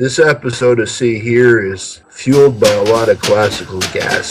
This episode of See Here is fueled by a lot of classical gas.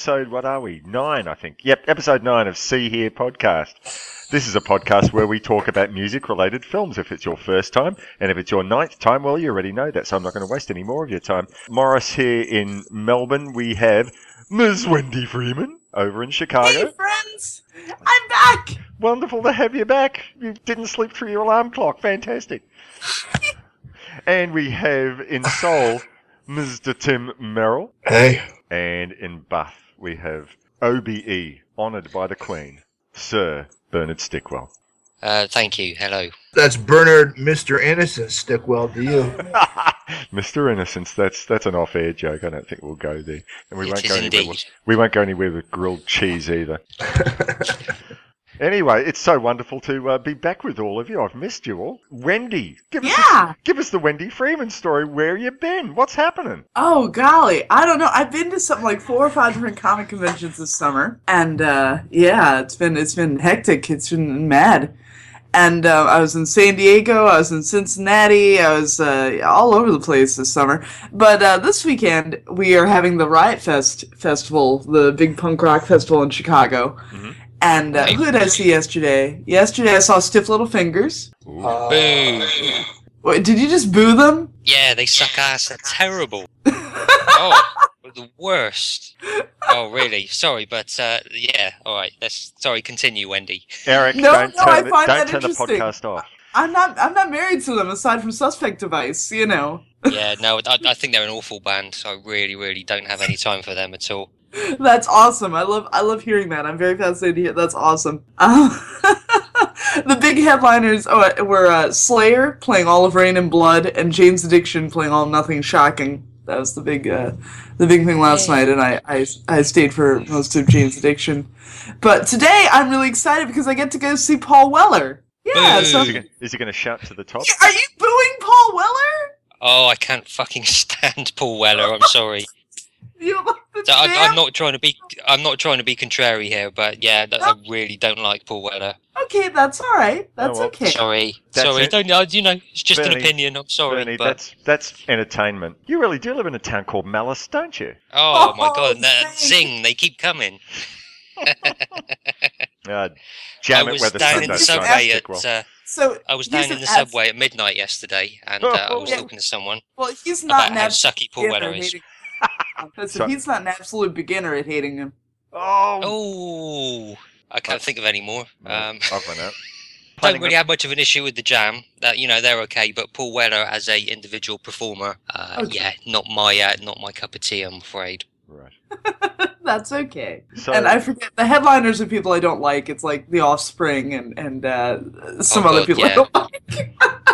Episode, what are we? Nine, I think. Yep, episode nine of See Here podcast. This is a podcast where we talk about music related films if it's your first time. And if it's your ninth time, well, you already know that, so I'm not going to waste any more of your time. Morris here in Melbourne. We have Ms. Wendy Freeman over in Chicago. Hey, friends! I'm back! Wonderful to have you back. You didn't sleep through your alarm clock. Fantastic. and we have in Seoul Mr. Tim Merrill. Hey, And in Bath, we have OBE, honoured by the Queen, Sir Bernard Stickwell. Uh, thank you. Hello. that's Bernard, Mr. Innocent Stickwell to you. Mr. Innocence, that's that's an off-air joke. I don't think we'll go there, and we It won't is go anywhere. With, we won't go anywhere with grilled cheese either. anyway, it's so wonderful to uh, be back with all of you. I've missed you all. Wendy, give us Yeah! give us the Wendy Freeman story. Where you been? What's happening? Oh, golly. I don't know. I've been to something like four or five different comic conventions this summer. And, uh, yeah, it's been, it's been hectic. It's been mad. And, uh, I was in San Diego. I was in Cincinnati. I was, uh, all over the place this summer. But, uh, this weekend, we are having the Riot Fest festival, the big punk rock festival in Chicago. Mhm. And, uh, who did I see yesterday? Yesterday I saw Stiff Little Fingers. Ooh. Boo. Wait, did you just boo them? Yeah, they suck ass. They're terrible. oh, the worst. Oh, really? Sorry, but uh, yeah. All right. Let's. Sorry. Continue, Wendy. Eric, No, don't no, turn, I the, find don't that turn the interesting. podcast off. I'm not. I'm not married to them aside from Suspect Device. You know. Yeah. No, I, I think they're an awful band. So I really, really don't have any time for them at all. That's awesome. I love. I love hearing that. I'm very fascinated to hear. That's awesome. Um, the big headliners oh, were uh, Slayer playing All of Reign in Blood, and Jane's Addiction playing All Nothing Shocking. That was the big, uh, the big thing last night, and I, I, I stayed for most of Jane's Addiction. But today I'm really excited because I get to go see Paul Weller. Yeah. So, Is he, gonna, is he gonna shout to the top? are you booing Paul Weller? Oh, I can't fucking stand Paul Weller. I'm sorry. You don't like the So I, I'm not trying to be. I'm not trying to be contrary here, but yeah, that, I really don't like Paul Weller. Okay, that's all right. That's well, okay. Sorry. That's sorry. it. Don't know. You know, it's just Bernie, an opinion. I'm sorry, Bernie, but that's that's entertainment. You really do live in a town called Malice, don't you? oh my Oh, god, that zing. zing! They keep coming. Uh, jam I it was where the down sun in the subway at. well. Uh, So I was down in the subway at midnight yesterday, and uh, I was Yeah. talking to someone Well, he's not about an how sucky Paul beginner Weller at is. Hating. Listen, So- he's not an absolute beginner at hating him. Oh, Oh, I can't think of any more. no, Um, I've run out. don't really have much of an issue with the Jam. That you know they're okay, but Paul Weller as a individual performer, uh, Okay. yeah, not my uh, not my cup of tea. I'm afraid. Right. That's okay. So, and I forget the headliners are people I don't like. It's like The Offspring and and uh, some Oh, other God, people I don't like.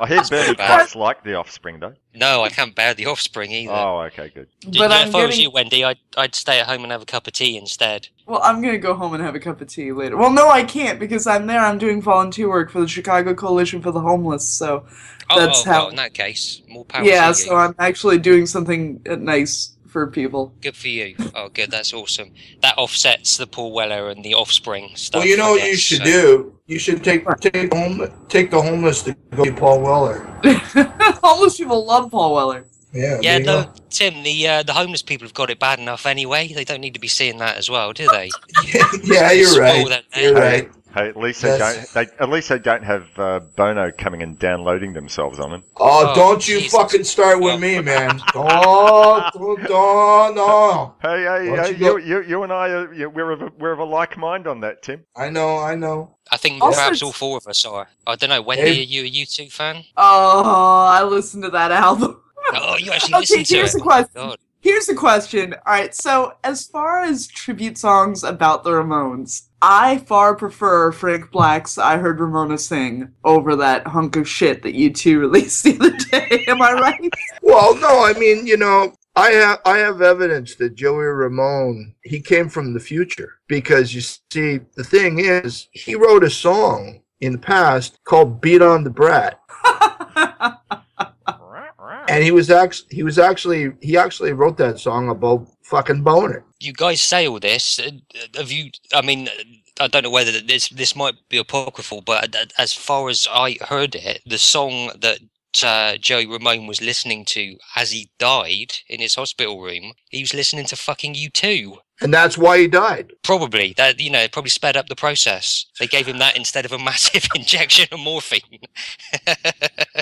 I hear Bernie bad. quite like the Offspring, though. No, I can't bear the Offspring either. Oh, okay, good. D- But yeah, I'm if I was getting you, Wendy, I'd I'd stay at home and have a cup of tea instead. well, I'm gonna go home and have a cup of tea later. Well, no, I can't because I'm there. I'm doing volunteer work for the Chicago Coalition for the Homeless. So Oh, That's oh, how- well, in that case, more power yeah, to you. so I'm actually doing something uh, nice for people. Good for you. Oh, good. That's awesome. That offsets the Paul Weller and the Offspring stuff. Well, you know I what you should so- do? You should take take the home take the homeless to go see Paul Weller. Homeless people love Paul Weller. Yeah. Yeah, no, go. Tim. The uh, the homeless people have got it bad enough anyway. They don't need to be seeing that as well, do they? yeah, you're right. You're right. Hey, at least they That's- don't. They, at least they don't have uh, Bono coming and downloading themselves on it. Oh, Oh, don't you Jesus. fucking start with me, man. Don't, don't, don't, no. Hey, hey, Why don't hey you go- you, you, you and I, are, you, we're of a, we're of a like mind on that, Tim. I know, I know. I think Also, perhaps all four of us are. I don't know. Wendy, Hey. are you a U2 fan? Oh, I listened to that album. Oh, you actually Okay, listened to here's it. the question. God. Here's the question. All right, so as far as tribute songs about the Ramones, I far prefer Frank Black's "I Heard Ramona Sing" over that hunk of shit that you two released the other day. Am I right? Well, no, I mean, you know, I have I have evidence that Joey Ramone he came from the future because you see, the thing is, he wrote a song in the past called "Beat on the Brat," and he was actually he was actually he actually wrote that song about fucking Bono. You guys say all this. uh, Have you? I mean, I don't know whether this this might be apocryphal, but as far as I heard it, the song that uh, Joey Ramone was listening to as he died in his hospital room, he was listening to fucking U2. And that's why he died. Probably that you know it probably sped up the process. They gave him that instead of a massive injection of morphine.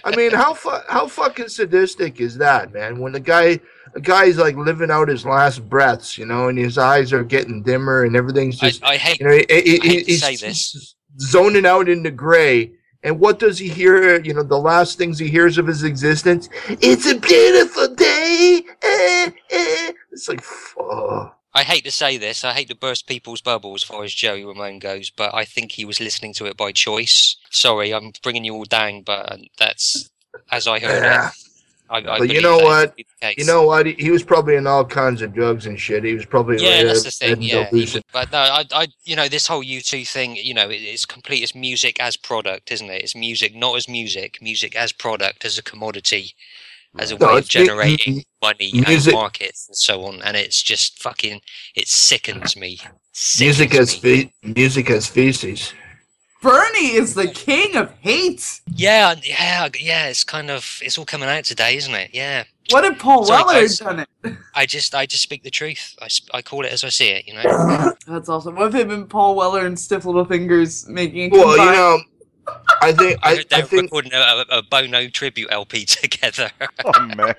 I mean, how fu- how fucking sadistic is that, man? When the guy a guy's like living out his last breaths, you know, and his eyes are getting dimmer and everything's just I hate you know, he, he- I hate he's say this. zoning out into gray. And what does he hear? You know, the last things he hears of his existence, it's a beautiful day. Eh, eh. It's like, fuck. I hate to say this. I hate to burst people's bubble as far as Joey Ramone goes, but I think he was listening to it by choice. Sorry, I'm bringing you all down, but uh, that's as I heard Yeah. it. I, I But you know what? to be the case. You know what? He, was probably in all kinds of drugs and shit. He was probably yeah, uh, that's the thing. Yeah, but no, I, I, you know, this whole U2 thing, you know, it, it's complete. It's music as product, isn't it? It's music not as music, music as product, as a commodity, as a No, way of generating money music- and markets and so on. And it's just fucking, it sickens me. music Sickens as fe- music as feces. Bernie is the king of hate. Yeah, yeah, yeah. It's kind of, it's all coming out today, isn't it? Yeah. What if Paul Sorry, Weller guys. done it? I just, I just speak the truth. I, sp- I call it as I see it. You know. That's awesome. What if him and Paul Weller and Stiff Little Fingers making a Well, you know, I think I I, heard I they're think recording a, a, a Bono tribute LP together. Oh man,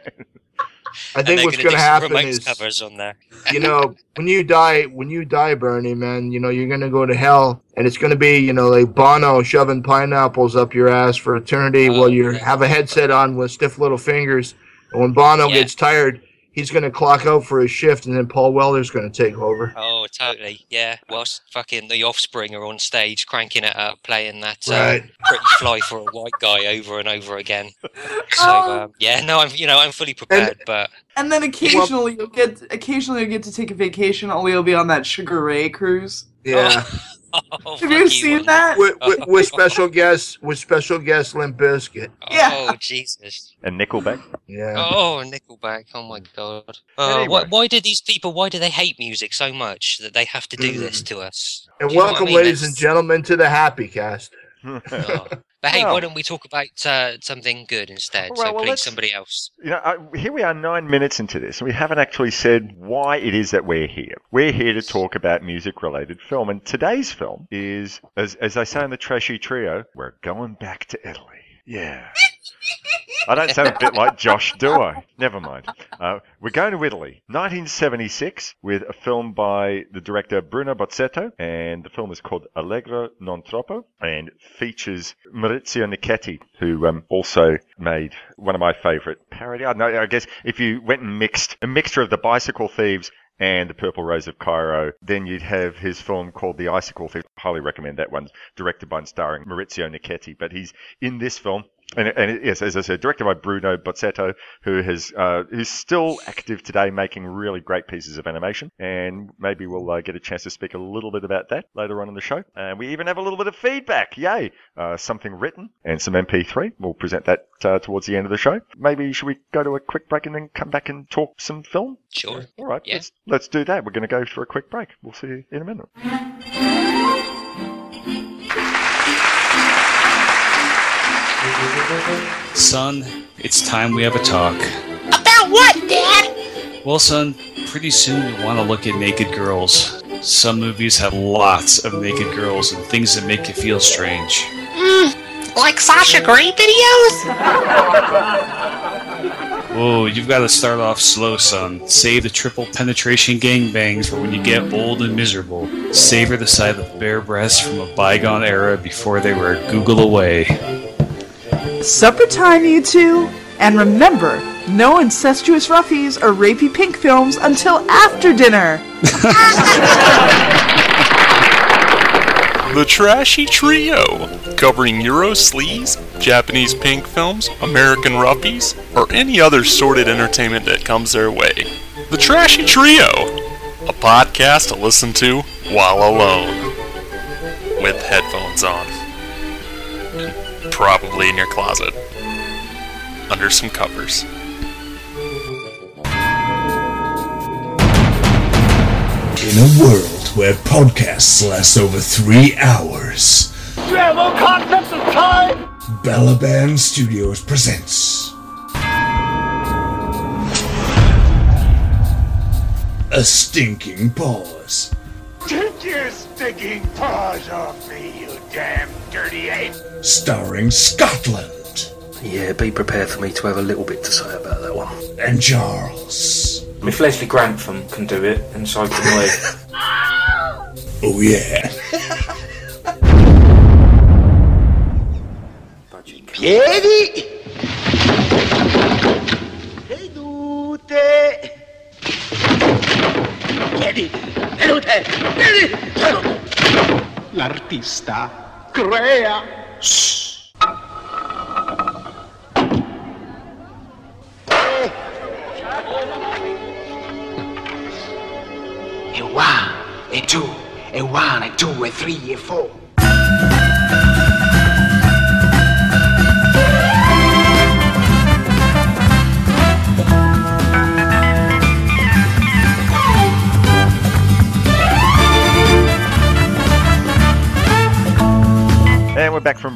I think what's gonna going to happen is covers on there. you know, when you die, when you die, Bernie, man, you know, you're gonna go to hell, and it's gonna be, you know, like Bono shoving pineapples up your ass for eternity Oh, while you yeah. have a headset on with stiff little fingers. And when Bono Yeah. gets tired, he's gonna clock out for his shift, and then Paul Weller's gonna take over. Oh, totally. Yeah. Whilst fucking the Offspring are on stage cranking it up, playing that uh, Right. "Pretty Fly for a White Guy" over and over again. So Oh. um, yeah, no, I'm you know I'm fully prepared, but And then occasionally you'll get occasionally you'll get to take a vacation. Only you'll be on that Sugar Ray cruise. Yeah, oh, Have you seen Wendy. that? with, with, with special guests, with special guest Limp Bizkit. Yeah. Oh Jesus. and Nickelback. Yeah. Oh, Nickelback. Oh my God. Uh, Anyway. why, why do these people? Why do they hate music so much that they have to do this Mm. to us? and Do you know what I welcome, mean? ladies That's- and gentlemen, to the Happy Cast. Oh. But hey, Well. why don't we talk about uh, something good instead? Well, so well, please, somebody else. You know, uh, here we are nine minutes into this, and we haven't actually said why it is that we're here. We're here to talk about music-related film, and today's film is, as, as they say in the Trashy Trio, we're going back to Italy. Yeah. I don't sound a bit like Josh, do I? Never mind. Uh, we're going to Italy, 1976, with a film by the director Bruno Bozzetto, and the film is called Allegro non troppo, and features Maurizio Nichetti, who um, also made one of my favourite parody. I know. I guess if you went and mixed a mixture of the Bicycle Thieves and the Purple Rose of Cairo, then you'd have his film called The Icicle Thief. Highly recommend that one, directed by and starring Maurizio Nichetti. But he's in this film. And, and yes, as I said, directed by Bruno Bozzetto, who has uh, who's still active today, making really great pieces of animation. And maybe we'll uh, get a chance to speak a little bit about that later on in the show. And we even have a little bit of feedback. Yay! Uh, something written and some MP3. We'll present that uh, towards the end of the show. Maybe should we go to a quick break and then come back and talk some film? Sure. All right, Yeah. let's let's do that. We're going to go for a quick break. We'll see you in a minute. Son, it's time we have a talk. About what, Dad? Well, son, pretty soon you'll want to look at naked girls. Some movies have lots of naked girls and things that make you feel strange. Mm, like Sasha Grey videos? Whoa, you've got to start off slow, son. Save the triple penetration gangbangs for when you get old and miserable. Savor the sight of bare breasts from a bygone era before they were Google away. Supper time, you two! And remember, no incestuous roughies or rapey pink films until after dinner! The Trashy Trio, covering Euro sleaze, Japanese pink films, American roughies, or any other sordid entertainment that comes their way. The Trashy Trio, a podcast to listen to while alone, with headphones on, probably in your closet, under some covers. In a world where podcasts last over three hours, You have no concept of time! Bella Band Studios presents A Stinking Pause. Take your stinking paws off me, you damn dirty ape! Starring Scotland Yeah, be prepared for me to have a little bit to say about that one. and Charles. I mean, if Leslie Grantham can do it, and so can we. Oh, yeah. Piedi! Sedute! Piedi! Sedute! Piedi! Sedute! L'artista crea! E one, a two, a one, a two, a three, a four.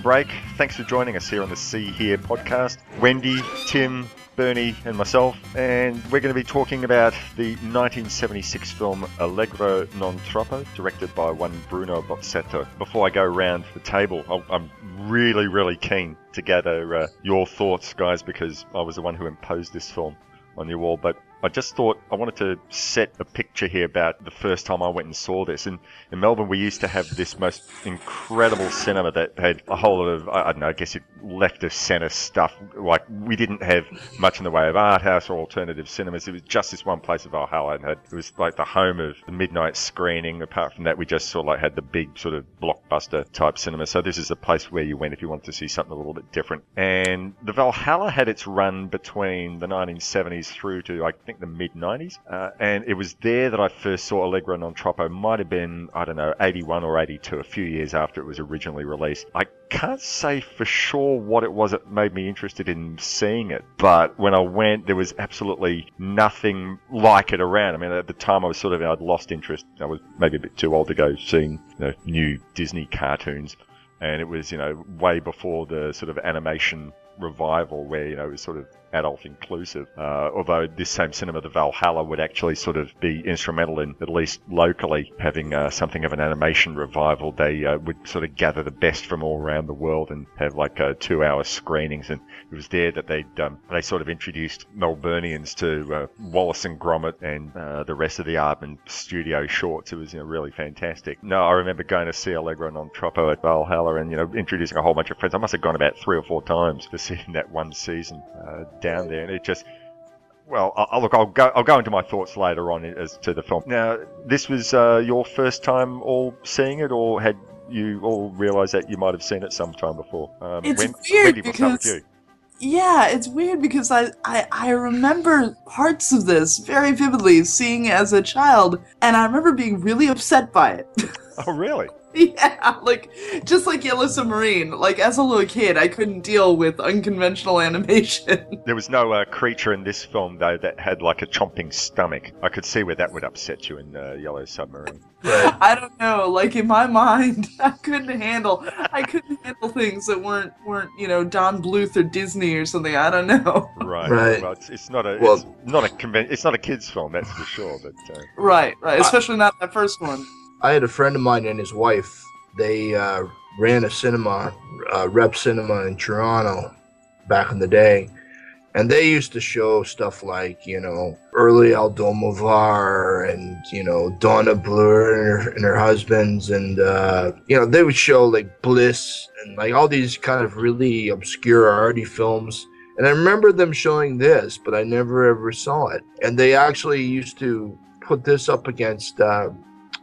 Break. Thanks for joining us here on the See Here podcast. Wendy, Tim, Bernie, and myself. And we're going to be talking about the 1976 film Allegro non troppo, directed by one Bruno Bozzetto. Before I go around the table, I'm really, really keen to gather uh, your thoughts, guys, because I was the one who imposed this film on you all. But I just thought I wanted to set a picture here about the first time I went and saw this. And in Melbourne, we used to have this most incredible cinema that had a whole lot of, I don't know, I guess it left of centre stuff. Like, we didn't have much in the way of art house or alternative cinemas. It was just this one place of Valhalla. And had, it was like the home of the midnight screening. Apart from that, we just sort of like had the big sort of blockbuster type cinema. So this is a place where you went if you wanted to see something a little bit different. And the Valhalla had its run between the 1970s through to, I think, the mid 90s. Uh, and it was there that I first saw Allegro non troppo. Might have been, I don't know, 81 or 82, a few years after it was originally released. I can't say for sure what it was that made me interested in seeing it, but when I went, there was absolutely nothing like it around. I mean, at the time, I was sort of, I'd lost interest. I was maybe a bit too old to go seeing you know, new Disney cartoons and it was you know way before the sort of animation revival where you know it was sort of adult inclusive. Uh, although this same cinema, the Valhalla, would actually sort of be instrumental in at least locally having uh, something of an animation revival. They uh, would sort of gather the best from all around the world and have like uh, two-hour screenings, and it was there that they um, they sort of introduced Melburnians to uh, Wallace and Gromit and uh, the rest of the Aardman studio shorts. It was you know really fantastic. No, I remember going to see Allegro non troppo at Valhalla and you know introducing a whole bunch of friends. I must have gone about three or four times to see that one season down there, and it just well, I'll, I'll- look, I'll go. I'll go into my thoughts later on as to the film. Now, this was uh, your first time all seeing it, or had you all realised that you might have seen it sometime before? Um, It's Wen- weird Wendy, we'll start with because- you. Yeah, it's weird because I, I I remember parts of this very vividly, seeing it as a child, and I remember being really upset by it. Oh, really? yeah, like just like Yellow Submarine. Like as a little kid, I couldn't deal with unconventional animation. There was no uh, creature in this film though that had like a chomping stomach. I could see where that would upset you in uh, Yellow Submarine. I don't know. Like in my mind, I couldn't handle. I couldn't handle things that weren't weren't you know Don Bluth or Disney or something. I don't know. Right. Right. Well, it's, it's not a Well- it's not a conven- it's not a kids film, that's for sure. But uh, Right, right. Especially not that first one. I had a friend of mine and his wife. They uh, ran a cinema, uh, Rep Cinema in Toronto, back in the day, and they used to show stuff like you know early Almodovar and you know Donna Blur and her, and her husbands, and uh, you know they would show like Bliss and like all these kind of really obscure arty films. And I remember them showing this, but I never ever saw it. And they actually used to put this up against, uh,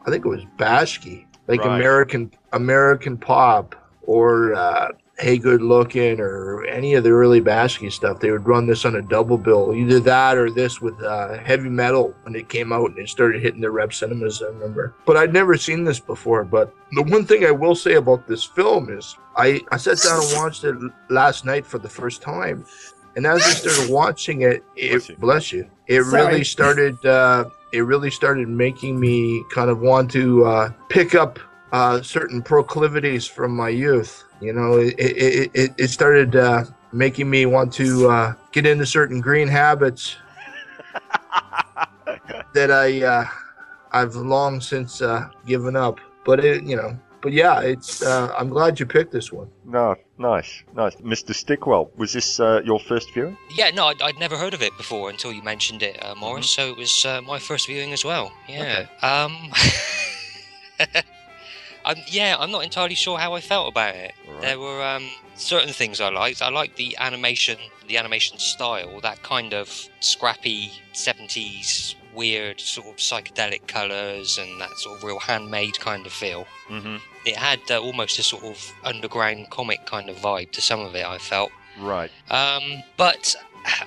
I think it was Bakshi, like Right. American American Pop or uh, Hey Good Looking or any of the early Bakshi stuff. They would run this on a double bill, either that or this with uh, heavy metal when it came out and it started hitting the rep cinemas. I remember, but I'd never seen this before. But the one thing I will say about this film is I I sat down and watched it last night for the first time. And as I started watching it, it bless you. It Sorry. really started. Uh, it really started making me kind of want to uh, pick up uh, certain proclivities from my youth. You know, it it, it, it started uh, making me want to uh, get into certain green habits that I uh, I've long since uh, given up. But it, you know, but yeah, it's. Uh, I'm glad you picked this one. No, nice, nice. Mr. Stickwell, was this uh, your first viewing? Yeah, no, I'd, I'd never heard of it before until you mentioned it, uh, Morris. So it was uh, my first viewing as well. Yeah. Um. I'm, yeah, I'm not entirely sure how I felt about it. There were um, certain things I liked. I liked the animation, the animation style, that kind of scrappy 70s weird sort of psychedelic colors and that sort of real handmade kind of feel. Mm-hmm. It had uh, almost a sort of underground comic kind of vibe to some of it. I felt. Right. Um, but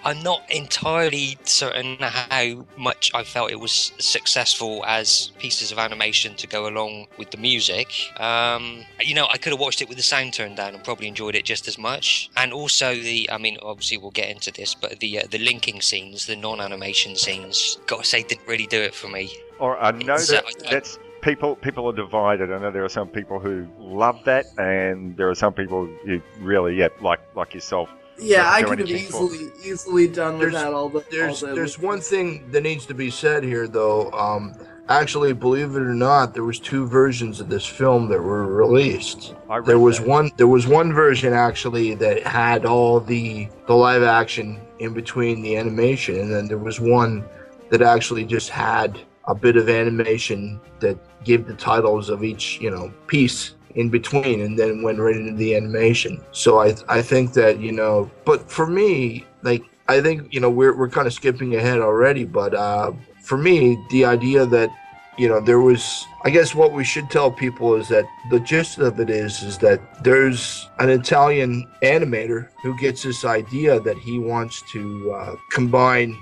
I'm not entirely certain how much I felt it was successful as pieces of animation to go along with the music. Um, you know, I could have watched it with the sound turned down and probably enjoyed it just as much. And also the, I mean, obviously we'll get into this, but the uh, the linking scenes, the non-animation scenes, gotta say, didn't really do it for me. Or I know It's, that uh, that's people. People are divided. I know there are some people who love that, and there are some people who really, yeah, like like yourself. Yeah, I could have anything for- easily easily done There's- without all the. There's all the there's one thing that needs to be said here though. Um, actually, believe it or not, there was two versions of this film that were released. There was that. one there was one version actually that had all the the live action in between the animation, and then there was one that actually just had a bit of animation that gave the titles of each you know piece in between and then went right into the animation. So i i think that you know but for me like i think you know we're, we're kind of skipping ahead already but uh for me the idea that you know there was i guess what we should tell people is that the gist of it is is that there's an italian animator who gets this idea that he wants to uh, combine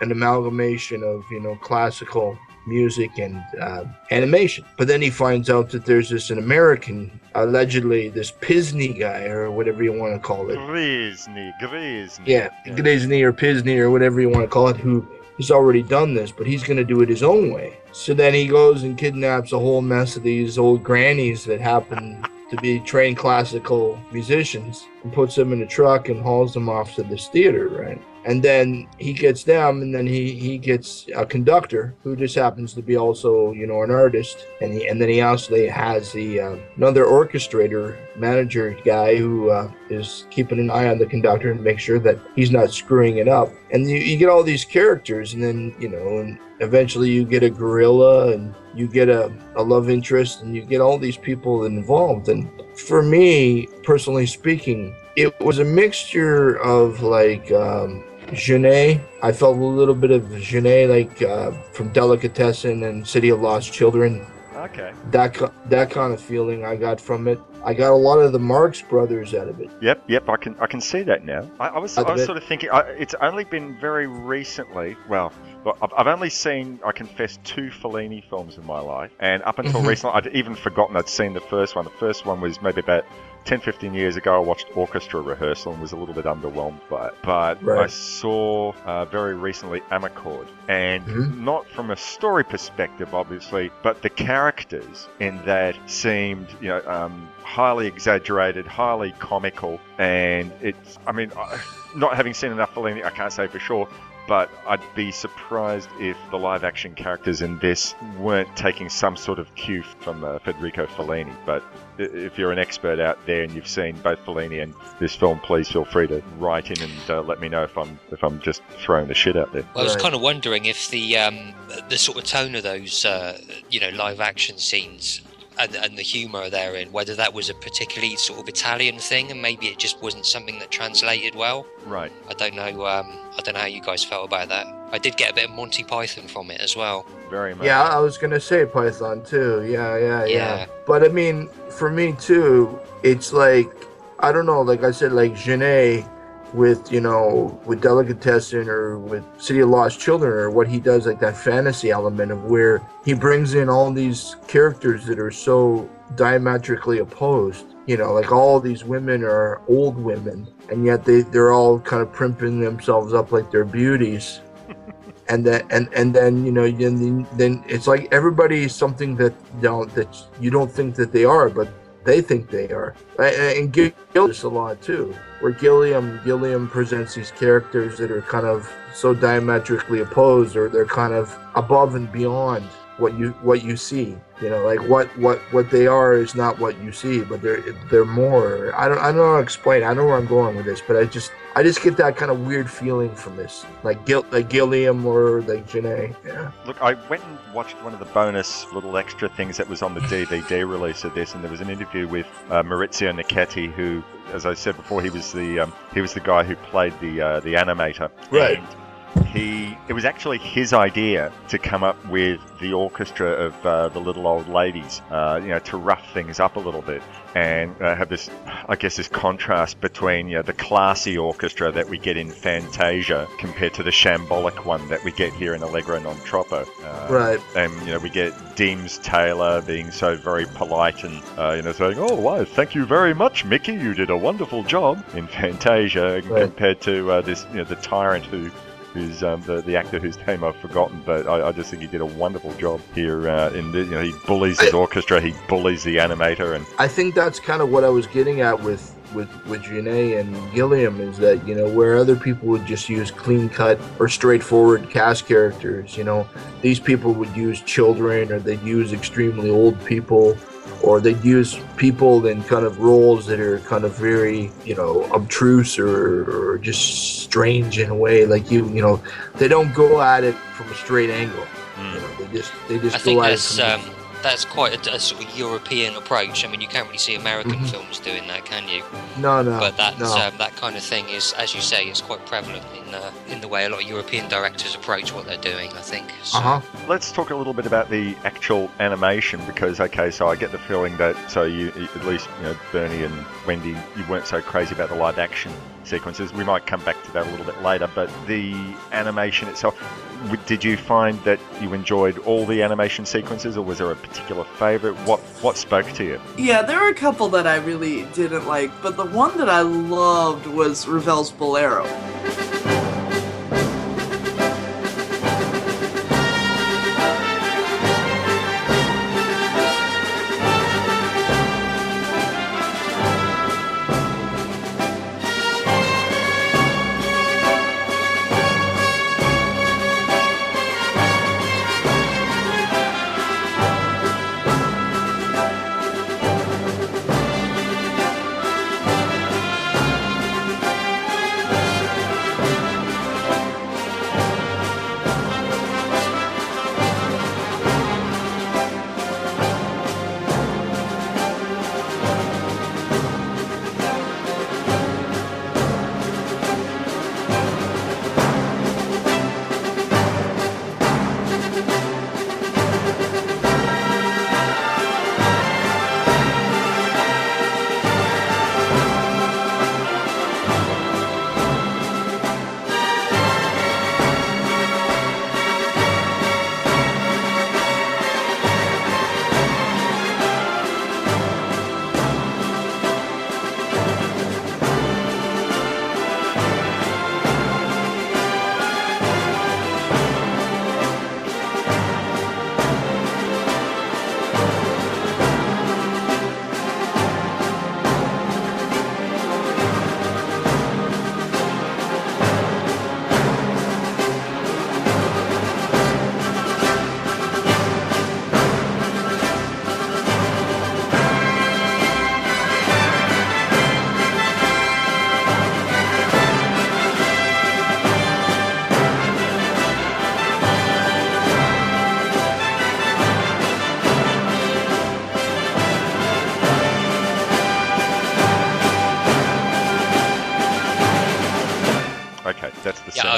an amalgamation of you know classical music and uh, animation but then he finds out that there's this an american allegedly this pisney guy or whatever you want to call it Grizzly, Grizzly. yeah, Disney or Pisney or whatever you want to call it, who has already done this, but he's going to do it his own way. So then he goes and kidnaps a whole mess of these old grannies that happen to be trained classical musicians and puts them in a truck and hauls them off to this theater, right? And then he gets them, and then he, he gets a conductor who just happens to be also, you know, an artist. And he, and then he also has the uh, another orchestrator manager guy who uh, is keeping an eye on the conductor and make sure that he's not screwing it up. And you, you get all these characters, and then you know, and eventually you get a gorilla, and you get a, a love interest, and you get all these people involved. And for me, personally speaking, it was a mixture of like um, Jeunet. I felt a little bit of Jeunet, like uh, from Delicatessen and City of Lost Children. Okay. That that kind of feeling I got from it. I got a lot of the Marx Brothers out of it. Yep, yep, I can I can see that now. I, I was I was sort of thinking I, it's only been very recently. Well, I've, I've only seen I confess two Fellini films in my life, and up until Mhm. recently I'd even forgotten I'd seen the first one. The first one was maybe about 10, 15 years ago. I watched Orchestra Rehearsal and was a little bit underwhelmed by it. But I saw uh, very recently Amarcord, and Mhm. not from a story perspective, obviously, but the characters in that seemed, you know, um, highly exaggerated, highly comical, and it's. I mean, I, not having seen enough Fellini, I can't say for sure. But I'd be surprised if the live action characters in this weren't taking some sort of cue from uh, Federico Fellini. But if you're an expert out there and you've seen both Fellini and this film, please feel free to write in and uh, let me know if I'm if I'm just throwing the shit out there. I was kind of wondering if the um, the sort of tone of those uh, you know live action scenes and, and the humour therein, whether that was a particularly sort of Italian thing, and maybe it just wasn't something that translated well. Right. I don't know. Um, I don't know how you guys felt about that. I did get a bit of Monty Python from it as well. Very much. Yeah, I was gonna say Python too. Yeah, yeah, yeah. Yeah. But I mean, for me too, it's like I don't know. Like I said, like Jeunet with you know with Delicatessen or with City of Lost Children or what he does, like that fantasy element of where he brings in all these characters that are so diametrically opposed. You know, like all these women are old women, and yet they they're all kind of primping themselves up like they're beauties and then and and then you know then then it's like everybody is something that don't that you don't think that they are but they think they are. And, and Gil Gil does this a lot too where Gilliam Gilliam presents these characters that are kind of so diametrically opposed or they're kind of above and beyond what you what you see you know like what what what they are is not what you see but they're they're more i don't i don't know how to explain i don't know where i'm going with this but i just i just get that kind of weird feeling from this like Gil, like gilliam or like Jeunet. yeah Look, I went and watched one of the bonus little extra things that was on the DVD release of this, and there was an interview with uh, Maurizio Nichetti, who, as I said before, he was the um, he was the guy who played the uh, the animator. Right. And he it was actually his idea to come up with the orchestra of uh, the little old ladies, uh, you know, to rough things up a little bit and uh, have this, I guess, this contrast between you know the classy orchestra that we get in Fantasia compared to the shambolic one that we get here in Allegro non troppo. Uh, Right. And you know we get Deems Taylor being so very polite and uh, you know saying, "Oh, wow thank you very much, Mickey. You did a wonderful job in Fantasia," Right. compared to uh, this, you know, the tyrant who who's um, the, the actor whose name I've forgotten, but I, I just think he did a wonderful job here. Uh, in the, you know, he bullies his orchestra, he bullies the animator, and I think that's kind of what I was getting at with with with Jeunet and Gilliam is that you know where other people would just use clean cut or straightforward cast characters, you know, these people would use children or they'd use extremely old people or they'd use people in kind of roles that are kind of very you know obtruse or, or just strange in a way like you you know they don't go at it from a straight angle. You know they just they just I go think at it um, from that's quite a, a sort of European approach. I mean, you can't really see American Mhm. films doing that, can you? no no but that's no. um, that kind of thing is, as you say, it's quite prevalent in uh, in the way a lot of European directors approach what they're doing. I think. So, uh-huh Let's talk a little bit about the actual animation because, okay, so I get the feeling that so you at least you know Bernie and Wendy, you weren't so crazy about the live action sequences. We might come back to that a little bit later, but the animation itself. Did you find that you enjoyed all the animation sequences, or was there a particular favorite? What what spoke to you? Yeah, there were a couple that I really didn't like, but the one that I loved was Ravel's Bolero.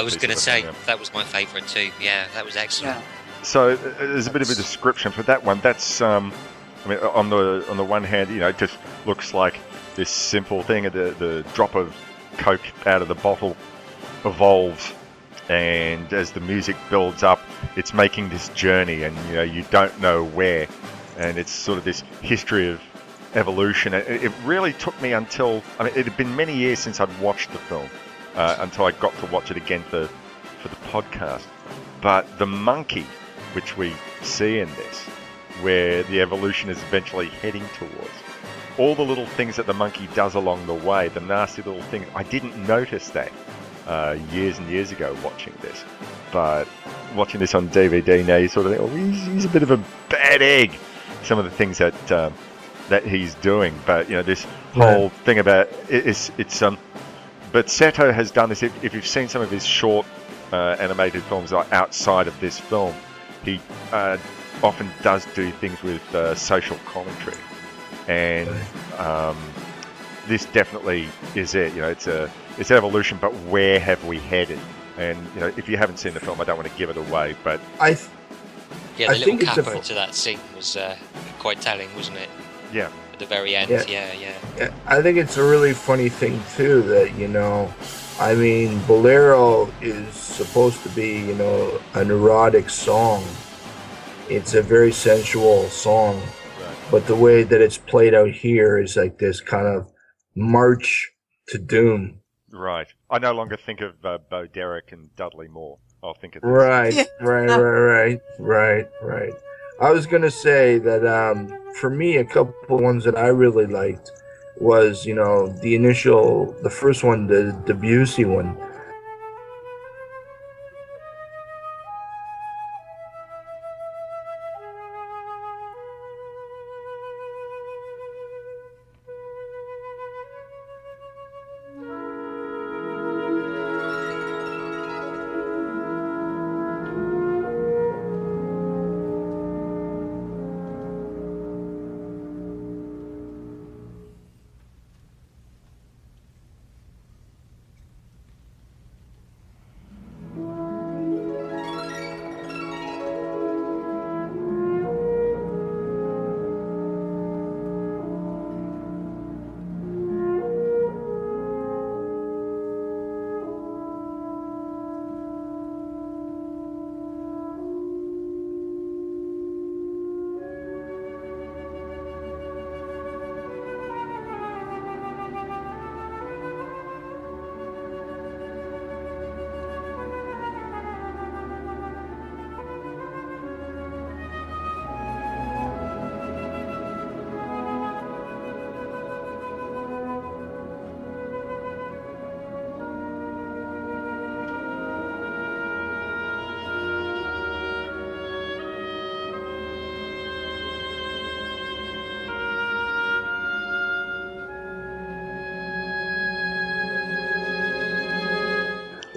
Was going to say yeah. that was my favourite too. Yeah, that was excellent. So uh, there's a bit of a description for that one. That's um, I mean, on the on the one hand, you know, it just looks like this simple thing. The the drop of coke out of the bottle evolves, and as the music builds up, it's making this journey, and you know, you don't know where, and it's sort of this history of evolution. It, it really took me until I mean, it had been many years since I'd watched the film, uh, until I got to watch it again for for the podcast. But the monkey, which we see in this, where the evolution is eventually heading towards, all the little things that the monkey does along the way, the nasty little things, I didn't notice that uh, years and years ago watching this. But watching this on DVD now, you sort of think, oh, he's, he's a bit of a bad egg. Some of the things that um, that he's doing, but you know, this whole thing about it, it's it's um. Bozzetto has done this. If, if you've seen some of his short uh, animated films are outside of this film, he uh, often does do things with uh, social commentary, and um, this definitely is it. You know, it's a it's evolution, but where have we headed? And you know, if you haven't seen the film, I don't want to give it away, but I th- Yeah, I the little think capper to that scene was uh, quite telling, wasn't it? yeah, At the very end. Yeah. Yeah, yeah. Yeah, I think it's a really funny thing too that you know, I mean, Bolero is supposed to be you know an erotic song. It's a very sensual song, but the way that it's played out here is like this kind of march to doom. right. I no longer think of uh, Bo Derek and Dudley Moore. I'll think of this. Right, right, right, right, right, right. I was gonna say that um, for me, a couple ones that I really liked was you know the initial, the first one, the Debussy one.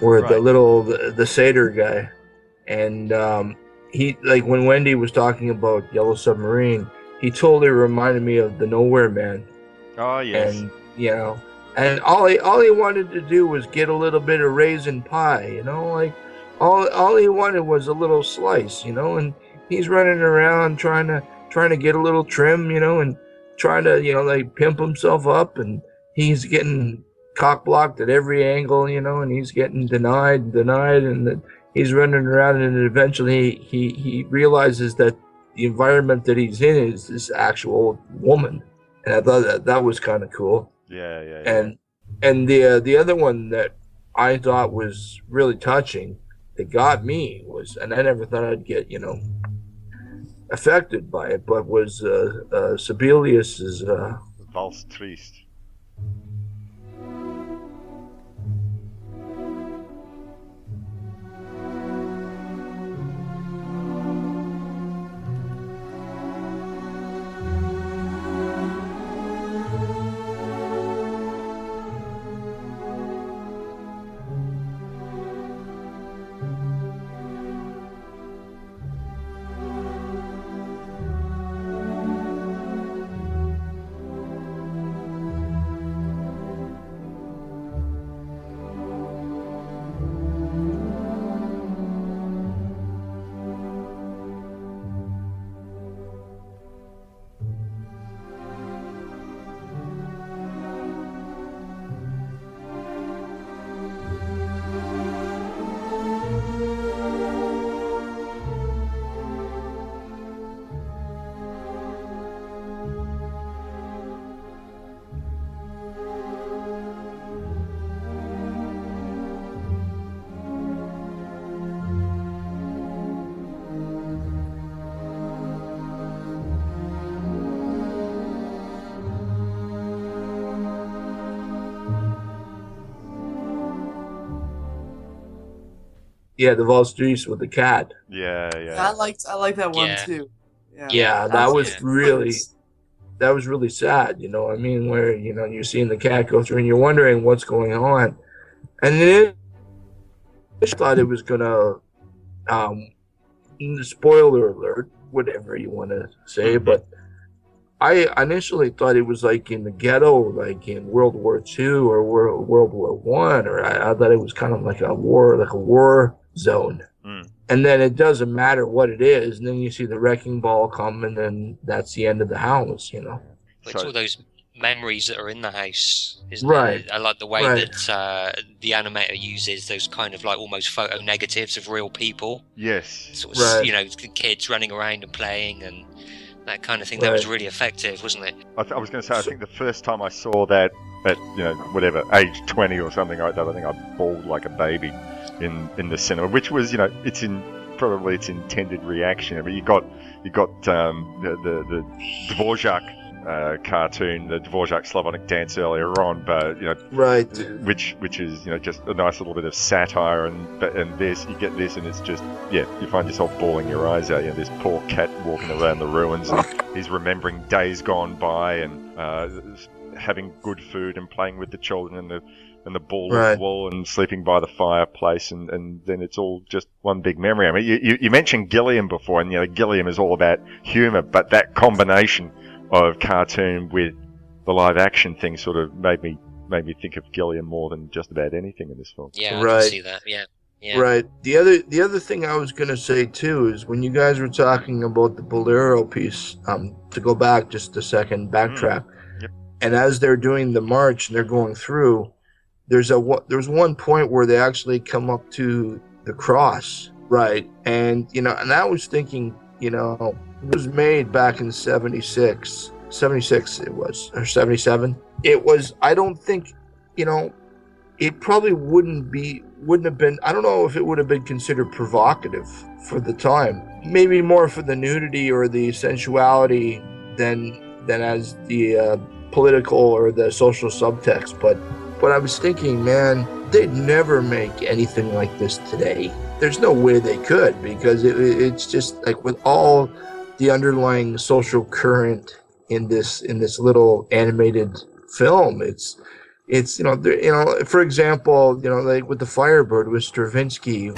Where the little the, the satyr guy. And um he like when wendy was talking about yellow submarine he totally reminded me of the nowhere man. Oh yes. and you know and all he all he wanted to do was get a little bit of raisin pie you know like all all he wanted was a little slice you know and he's running around trying to trying to get a little trim you know and trying to you know like pimp himself up and he's getting cock blocked at every angle you know and he's getting denied denied and he's running around and eventually he he realizes that the environment that he's in is this actual woman and i thought that that was kind of cool yeah, yeah, yeah. and and the uh, the other one that I thought was really touching that got me was, and I never thought I'd get you know affected by it, but was uh, uh, Sibelius's uh, Valse Triste. Yeah, the Valse Triste with the cat. Yeah, yeah. I yeah. liked I like that one Yeah. too. Yeah, Yeah, that was yeah. really that was really sad. You know, I mean, where you know you're seeing the cat go through and you're wondering what's going on, and then I just thought it was gonna, um, spoiler alert, whatever you want to say, but I initially thought it was like in the ghetto, like in World War II or World World War One, or I, I thought it was kind of like a war, like a war zone. Mm. And then it doesn't matter what it is, and then you see the wrecking ball come, and then that's the end of the house, you know. But it's all those memories that are in the house, isn't Right. it? I like the way Right. that uh, the animator uses those kind of like almost photo negatives of real people. Yes. Sort of, Right. you know, the kids running around and playing and that kind of thing. That was really effective, wasn't it? I, th- I was going to say, I think the first time I saw that at, you know, whatever, age 20 or something like that, I think I bawled like a baby in, in the cinema, which was, you know, it's in probably its intended reaction. I mean, you got, you got um, the, the, the Dvorak uh, cartoon, the Dvorak Slavonic dance earlier on, but, you know, Right. which which is you know just a nice little bit of satire and but and this you get this and it's just yeah you find yourself bawling your eyes out you know this poor cat walking around the ruins and he's remembering days gone by and uh, having good food and playing with the children and the and the ball Right. of wool and sleeping by the fireplace and, and then it's all just one big memory. I mean you, you, you mentioned Gilliam before and you know Gilliam is all about humour but that combination of cartoon with the live action thing sort of made me made me think of Gilliam more than just about anything in this film. Yeah, I Right. can see that. Yeah. Yeah. Right. The other the other thing I was gonna say too is when you guys were talking about the Bolero piece, um, to go back just a second, backtrack, Yep. and as they're doing the march and they're going through, there's a wa- there's one point where they actually come up to the cross, right? And you know, and I was thinking, you know, was made back in 76, 76 it was or 77. It was. I don't think, you know, it probably wouldn't be wouldn't have been i don't know if it would have been considered provocative for the time maybe more for the nudity or the sensuality than than as the uh, political or the social subtext but but i was thinking man they'd never make anything like this today there's no way they could because it, it's just like with all the underlying social current in this in this little animated film. It's it's you know you know for example you know like with the firebird with stravinsky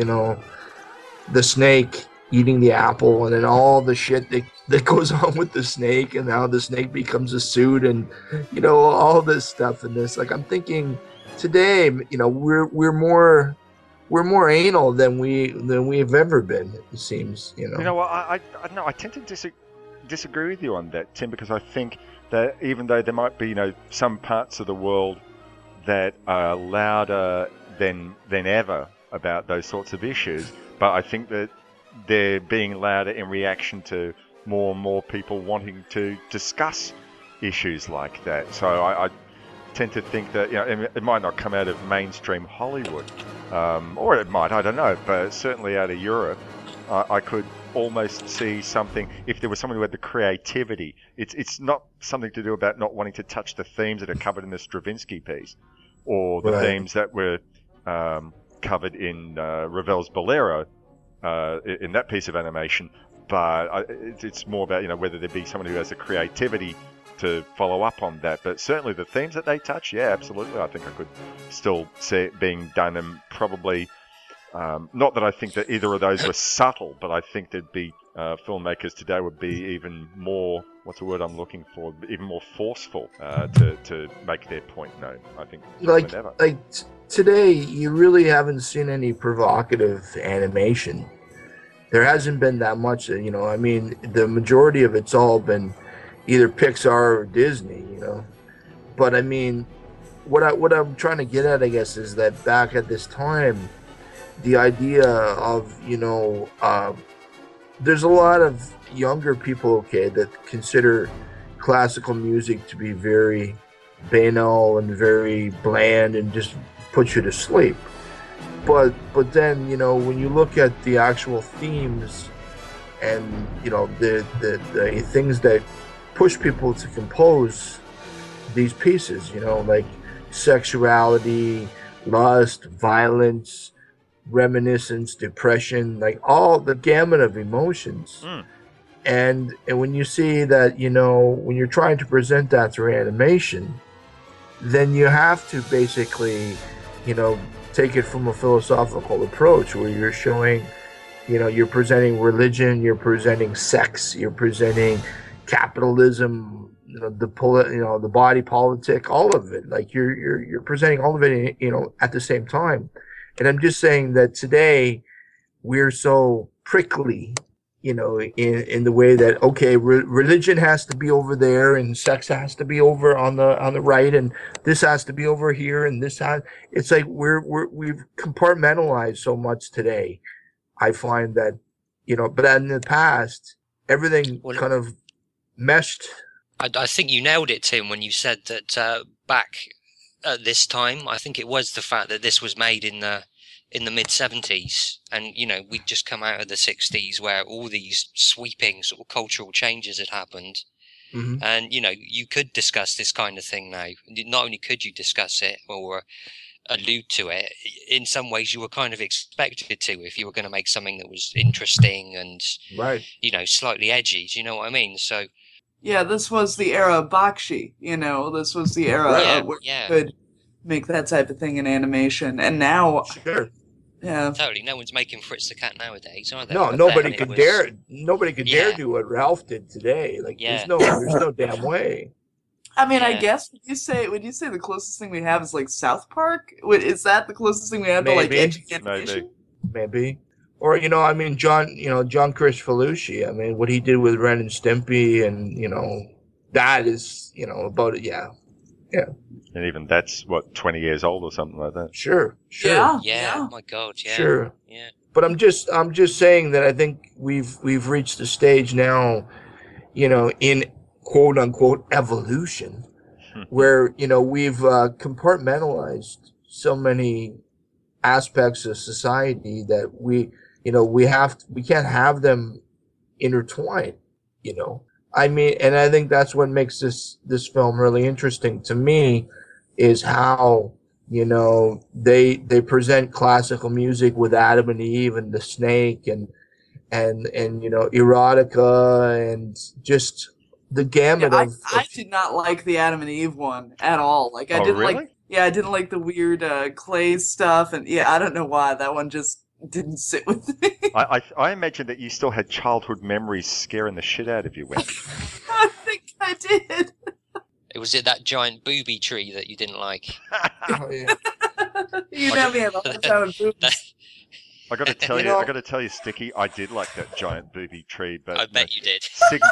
you know the snake eating the apple and then all the shit that, that goes on with the snake and how the snake becomes a suit and you know all this stuff in this like i'm thinking today you know we're we're more we're more anal than we than we've ever been it seems you know You know? I, I, I no, I tend to dis- disagree with you on that, Tim, because I think that even though there might be, you know, some parts of the world that are louder than than ever about those sorts of issues, but I think that they're being louder in reaction to more and more people wanting to discuss issues like that. So I, I tend to think that you know it it might not come out of mainstream Hollywood, um, or it might. I don't know, but certainly out of Europe, I, I could almost see something if there was someone who had the creativity. It's it's not something to do about not wanting to touch the themes that are covered in the Stravinsky piece, or the Right. themes that were um, covered in uh, Ravel's Bolero uh, in that piece of animation. But it's more about you know whether there be someone who has the creativity to follow up on that. But certainly the themes that they touch, yeah, absolutely. I think I could still see it being done and probably. Um, not that I think that either of those were subtle, but I think there'd be uh, filmmakers today would be even more. What's the word I'm looking for? Even more forceful uh, to to make their point known. I think like like t- today you really haven't seen any provocative animation there hasn't been that much uh, you know i mean the majority of it's all been either pixar or disney you know but i mean what i what i'm trying to get at i guess is that back at this time the idea of you know uh, there's a lot of younger people okay that consider classical music to be very banal and very bland and just put you to sleep. But but then you know when you look at the actual themes and you know the the, the things that push people to compose these pieces, you know like sexuality, lust, violence, reminiscence, depression, like all the gamut of emotions. Mm. and and when you see that you know when you're trying to present that through animation then you have to basically you know take it from a philosophical approach where you're showing you know you're presenting religion you're presenting sex you're presenting capitalism you know the poli- you know the body politic all of it. Like you're you're you're presenting all of it you know at the same time and i'm just saying that today we're so prickly you know, in in the way that okay, re- religion has to be over there, and sex has to be over on the on the right, and this has to be over here, and this has. It's like we're we're we've compartmentalized so much today. I find that, you know, but in the past, everything Well- kind of meshed. I, I think you nailed it, Tim, when you said that uh, back at this time. I think it was the fact that this was made in the in the mid '70s, and you know we'd just come out of the '60s where all these sweeping sort of cultural changes had happened, Mhm. and you know you could discuss this kind of thing now. Not only could you discuss it or allude to it, in some ways you were kind of expected to if you were going to make something that was interesting and Right. you know slightly edgy. Do you know what I mean? So Yeah, this was the era of Bakshi. You know, this was the era Right. of where Yeah, you could make that type of thing in animation. And now, Sure. Yeah, Totally, no one's making Fritz the Cat nowadays, are they? No, But nobody could was- dare. Nobody could dare do what Ralph did today. Like, Yeah. there's no, there's no damn way. I mean, I guess would you say would you say the closest thing we have is like South Park? Would- Is that the closest thing we have to like Maybe. Maybe. animation? maybe. Or you know, I mean, John, you know, John Kricfalusi. I mean, what he did with Ren and Stimpy, and you know, that is, you know, about it. Yeah, And even that's what 20 years old or something like that. sure, sure, Yeah, Yeah, my God, yeah, sure. yeah. But I'm just, I'm just saying that I think we've we've reached a stage now, you know, in quote unquote evolution, where you know we've uh, compartmentalized so many aspects of society that we, you know, we have we can't have them intertwined. You know, I mean, and I think that's what makes this this film really interesting to me, is how you know they they present classical music with Adam and Eve and the snake and and and you know erotica and just the Yeah, gamut I, of, I did not like the Adam and Eve one at all. Like I Oh, didn't really? like yeah, I didn't like the weird uh, clay stuff and yeah, I don't know why that one just didn't sit with me. I, I, I imagine that you still had childhood memories scaring the shit out of you, Wendy. I think I did. It was it that giant booby tree that you didn't like. oh, yeah. You know me, I'm all the time with boobs. I got to tell You you, know- I got to tell you, Sticky, I did like that giant booby tree, but I bet you did. Sig-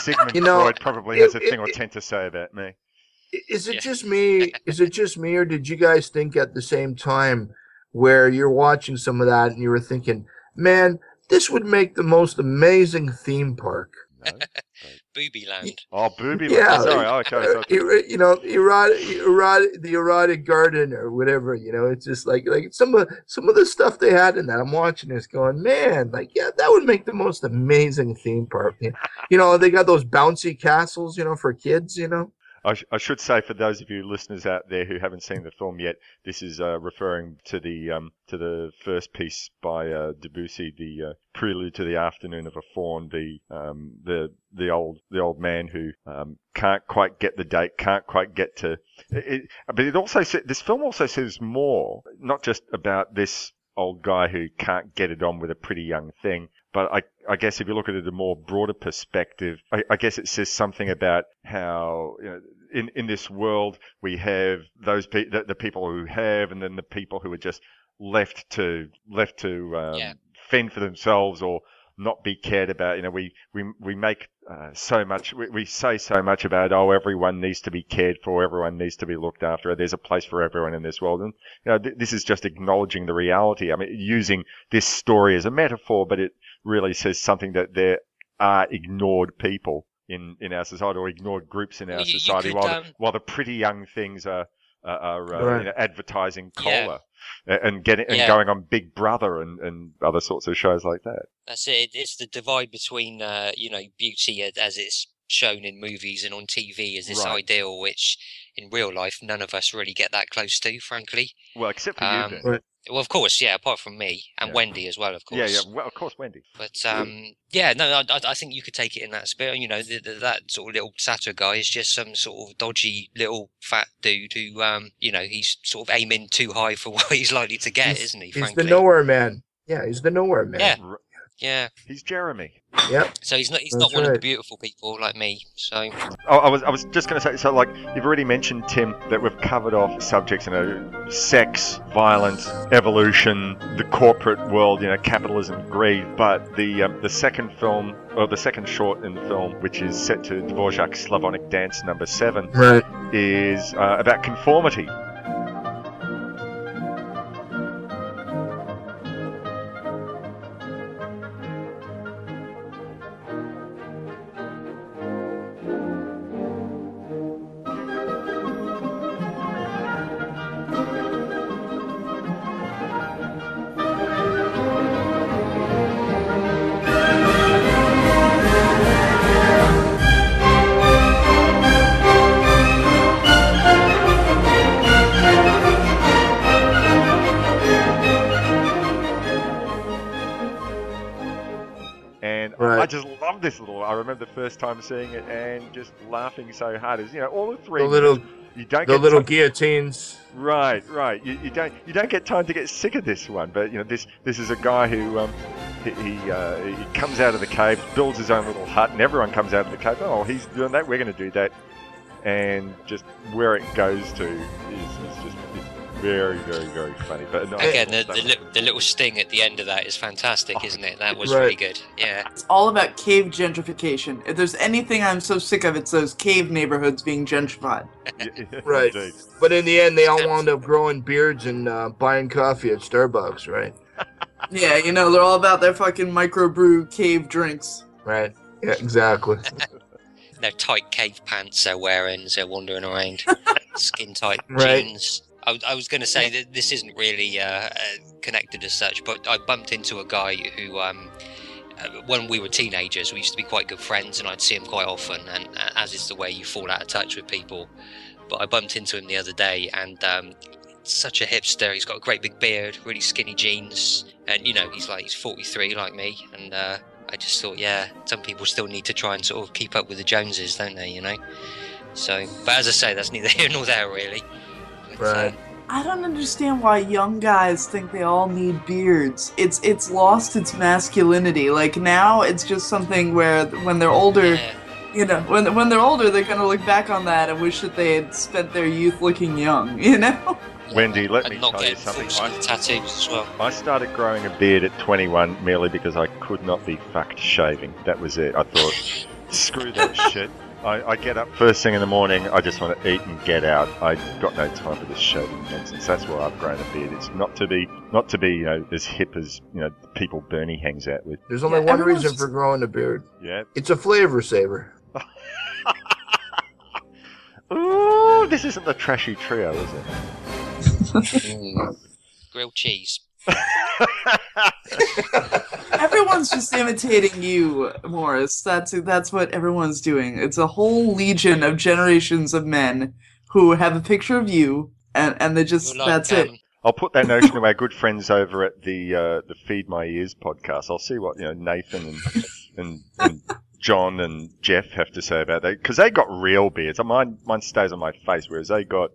Sigmund You know, Freud probably has a it- thing or ten to say about me. Is it Yeah. just me? Is it just me, or did you guys think at the same time where you're watching some of that and you were thinking, man, this would make the most amazing theme park? No? Booby Land. Oh, booby. Yeah, Yeah. Sorry. Okay. Uh, So, er- you know, erotic, erotic, the erotic garden or whatever. You know, it's just like like some of some of the stuff they had in that. I'm watching this, going, man, like yeah, that would make the most amazing theme park. You you know, they got those bouncy castles, you know, for kids. You know, I, sh- I should say for those of you listeners out there who haven't seen the film yet, this is uh, referring to the um, to the first piece by uh, Debussy, the uh, Prelude to the Afternoon of a Faun, the um, the the old the old man who um, can't quite get the date, can't quite get to. It, but it also this film also says more, not just about this old guy who can't get it on with a pretty young thing. But I, I guess if you look at it a more broader perspective, I, I guess it says something about how you know, in in this world we have those pe- the, the people who have, and then the people who are just left to left to um, Yeah. fend for themselves or not be cared about. You know, we we we make uh, so much. We, we say so much about oh, everyone needs to be cared for, everyone needs to be looked after. There's a place for everyone in this world, and you know, th- this is just acknowledging the reality. I mean, using this story as a metaphor, but it really says something that there are ignored people in in our society or ignored groups in our Well, you- you society, could, while the, um, while the pretty young things are are, are uh, Right. you know, advertising cola. a- And getting and Yeah. going on Big Brother and, and other sorts of shows like that. That's it. It's the divide between, uh, you know, beauty as it's shown in movies and on TV as this Right. ideal, which in real life none of us really get that close to, frankly. Well, except for Um, you, Ben. Right. Well, of course, yeah. Apart from me and Yeah. Wendy as well, of course. yeah. yeah. Well, of course, Wendy. But um, yeah, no, I, I- I think you could take it in that spirit. You know, the, the, that sort of little satyr guy is just some sort of dodgy little fat dude who, um, you know, he's sort of aiming too high for what he's likely to get, He's- isn't he? he's Frankly, the nowhere man. Yeah, he's the nowhere man. Yeah. R- yeah. He's Jeremy. Yep. So he's not he's That's not one of the beautiful people like me. So Oh, I was I was just going to say so like you've already mentioned Tim that we've covered off subjects you know sex, violence, evolution, the corporate world, you know capitalism, greed. But the um, the second film or the second short in the film, which is set to Dvorak's Slavonic Dance Number Seven, Right. is uh, about conformity. First time seeing it and just laughing so hard. Is you know all the three The little, you don't the get little time- guillotines. Right, right. You, you don't you don't get time to get sick of this one, but you know this this is a guy who um, he he, uh, he comes out of the cave, builds his own little hut, and everyone comes out of the cave. Oh, he's doing that. We're going to do that, and just where it goes to is, is just very very very funny. But no, again, the, the, li- the little sting at the end of that is fantastic, isn't it? That was Right. really good. Yeah. It's all about cave gentrification. If there's anything I'm so sick of, it's those cave neighborhoods being gentrified. Right. Indeed. But in the end, they all wound up growing beards and uh, buying coffee at Starbucks, right? Yeah, you know, they're all about their fucking microbrew cave drinks. Right. Yeah, exactly. No tight cave pants they're wearing as they're wandering around. Skin tight Right. jeans. I, I was going to say that this isn't really uh, uh, connected as such, but I bumped into a guy who, um, uh, when we were teenagers, we used to be quite good friends, and I'd see him quite often. And uh, as is the way, you fall out of touch with people. But I bumped into him the other day, and um, such a hipster. He's got a great big beard, really skinny jeans, and you know he's like he's 43 like me, and uh, I just thought, yeah, some people still need to try and sort of keep up with the Joneses, don't they? You know. So, but as I say, that's neither here nor there, really. But, uh, Right. I don't understand why young guys think they all need beards. It's it's lost its masculinity. Like now, it's just something where when they're older, yeah. you know, when when they're older, they're gonna look back on that and wish that they had spent their youth looking young. You know? Wendy, let and me not tell you get something. I, tattoos as well. I started growing a beard at 21 merely because I could not be fucked shaving. That was it. I thought, screw that shit. I, I get up first thing in the morning. I just want to eat and get out. I've got no time for this shaving nonsense. That's why I've grown a beard. It's not to be not to be you know as hip as you know the people Bernie hangs out with. There's only Yeah, one reason just- for growing a beard. Yeah, It's a flavor saver. Ooh, this isn't the trashy trio, is it? Grilled cheese. Everyone's just imitating you, Morris. That's that's what everyone's doing. It's a whole legion of generations of men who have a picture of you, and and they just Like, that's it. I'll put that notion to our good friends over at the uh, the Feed My Ears podcast. I'll see what you know Nathan and and, and John and Jeff have to say about that because they got real beards. Mine mine stays on my face, whereas they got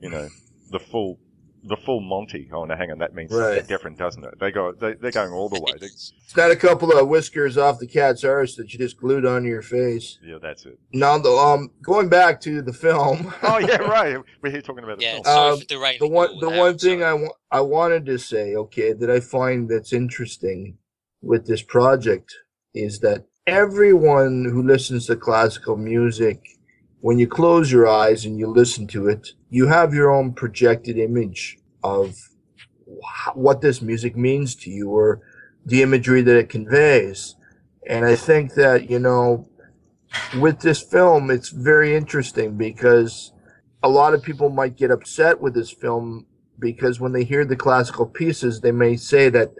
you know the full the full Monty. Oh no, hang on, that means Right. different, doesn't it? They go they, they're going all the way. They, It's not a couple of whiskers off the cat's arse that you just glued onto your face. yeah, that's it. Now, the, um, going back to the film. Oh yeah, right. We're here talking about the Yeah, film. sorry Um, for derailing the one, the one I'm thing sorry. I wa- I wanted to say, okay, that I find that's interesting with this project is that everyone who listens to classical music, when you close your eyes and you listen to it, you have your own projected image of wh- what this music means to you or the imagery that it conveys. And I think that, you know, with this film, it's very interesting because a lot of people might get upset with this film because when they hear the classical pieces, they may say that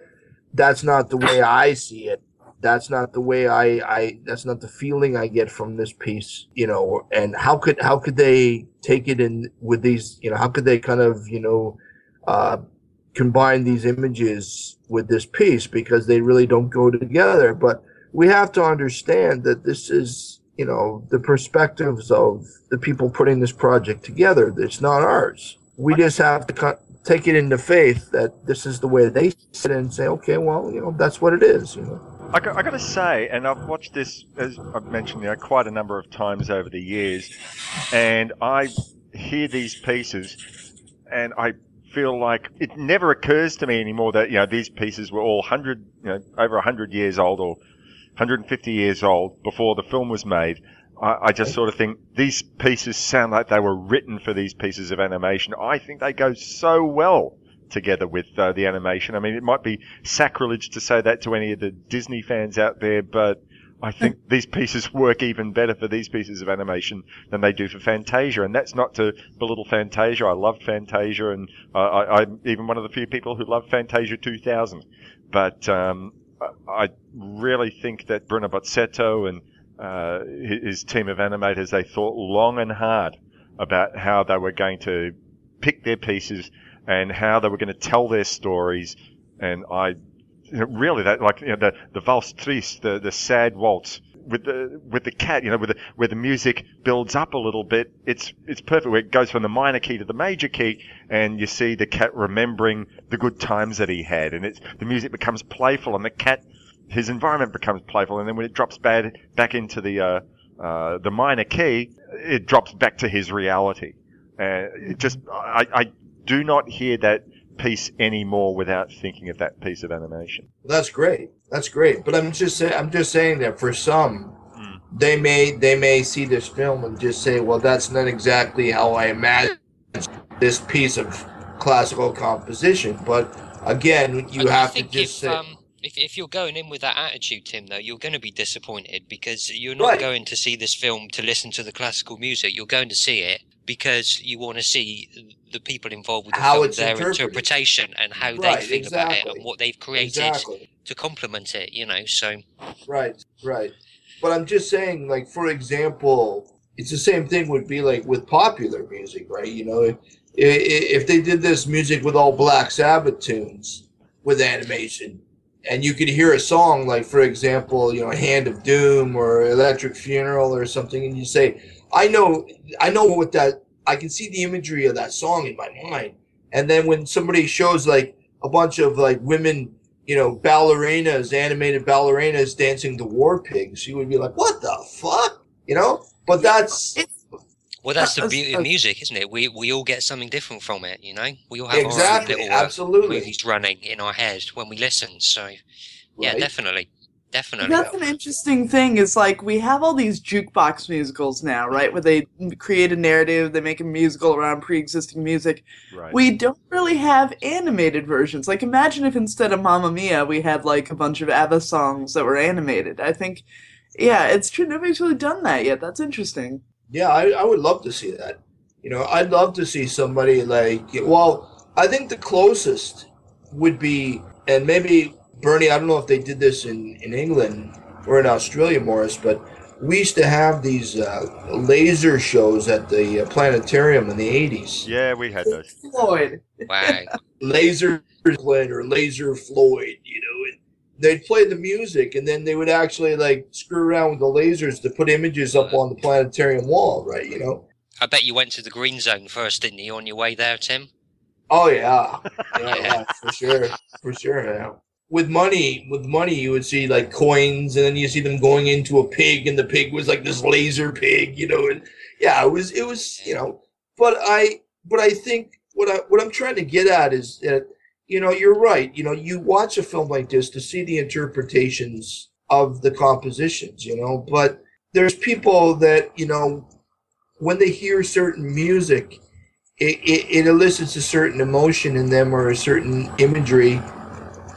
that's not the way I see it. That's not the way I, I that's not the feeling I get from this piece, you know, and how could how could they take it in with these, you know, how could they kind of, you know, uh, combine these images with this piece because they really don't go together. But we have to understand that this is, you know, the perspectives of the people putting this project together. It's not ours. We just have to cut, take it into faith that this is the way they sit and say, okay, well, you know, that's what it is. You know. I got, I got to say, and I've watched this, as I've mentioned, you know, quite a number of times over the years, and I hear these pieces, and I feel like it never occurs to me anymore that you know these pieces were all hundred, you know, over hundred years old or 150 years old before the film was made. I, I just sort of think these pieces sound like they were written for these pieces of animation. I think they go so well together with uh, the animation. I mean, it might be sacrilege to say that to any of the Disney fans out there, but I think these pieces work even better for these pieces of animation than they do for Fantasia. And that's not to belittle Fantasia. I love Fantasia, and I, I, I'm even one of the few people who love Fantasia 2000. But um, I really think that Bruno Bozzetto and uh, his his team of animators, they thought long and hard about how they were going to pick their pieces and how they were going to tell their stories. And I, really, that like you know, the the valse triste, the the sad waltz with the with the cat, you know, with the where the music builds up a little bit. It's it's perfect. Where it goes from the minor key to the major key, and you see the cat remembering the good times that he had, and it's the music becomes playful, and the cat his environment becomes playful, and then when it drops bad back into the uh, uh, the minor key, it drops back to his reality. Uh, it just I, I do not hear that piece anymore without thinking of that piece of animation. That's great. That's great. But I'm just saying, I'm just saying that for some, they may they may see this film and just say, well, that's not exactly how I imagined this piece of classical composition. But again, you I have to just if, say, um, if if you're going in with that attitude, Tim, though, you're going to be disappointed because you're not Right. going to see this film to listen to the classical music. You're going to see it because you want to see the people involved with the How film, their interpretation and how Right, they feel about it and what they've created Exactly. to complement it. You know, so Right, right. But I'm just saying, like for example, it's the same thing would be like with popular music, right? You know, if, if they did this music with all Black Sabbath tunes with animation, and you could hear a song like, for example, you know, Hand of Doom or Electric Funeral or something, and you say, I know, I know what that. I can see the imagery of that song in my mind, and then when somebody shows like a bunch of like women you know, ballerinas, animated ballerinas dancing to war pigs, you would be like, what the fuck? You know? But that's well, that's the beauty of music, isn't it? We we all get something different from it. You know, we all have Exactly, our little uh, absolutely. movies running in our head when we listen. So, yeah, Right. definitely, definitely. That's an interesting thing. Is like we have all these jukebox musicals now, right? Where they create a narrative, they make a musical around pre-existing music. Right. We don't really have animated versions. Like imagine if instead of Mamma Mia, we had like a bunch of ABBA songs that were animated. I think Yeah, it's true. Nobody's really done that yet. That's interesting. Yeah, I, I would love to see that. You know, I'd love to see somebody like, well, I think the closest would be, and maybe Bernie, I don't know if they did this in, in England or in Australia, Morris, but we used to have these uh, laser shows at the uh, planetarium in the 80s. Yeah, we had those. Floyd. Wow. Laser Floyd or Laser Floyd, you know, and they'd play the music and then they would actually like screw around with the lasers to put images up on the planetarium wall, right? You know? I bet you went to the green zone first, didn't you, on your way there, Tim? Oh yeah, yeah, yeah, for sure, for sure. Yeah. With money, with money, you would see like coins, and then you see them going into a pig, and the pig was like this laser pig, you know. And yeah, it was, it was, you know. But I, but I think what I, what I'm trying to get at is that, you know, you're right. You know, you watch a film like this to see the interpretations of the compositions, you know. But there's people that, you know, when they hear certain music it, it, it, elicits a certain emotion in them or a certain imagery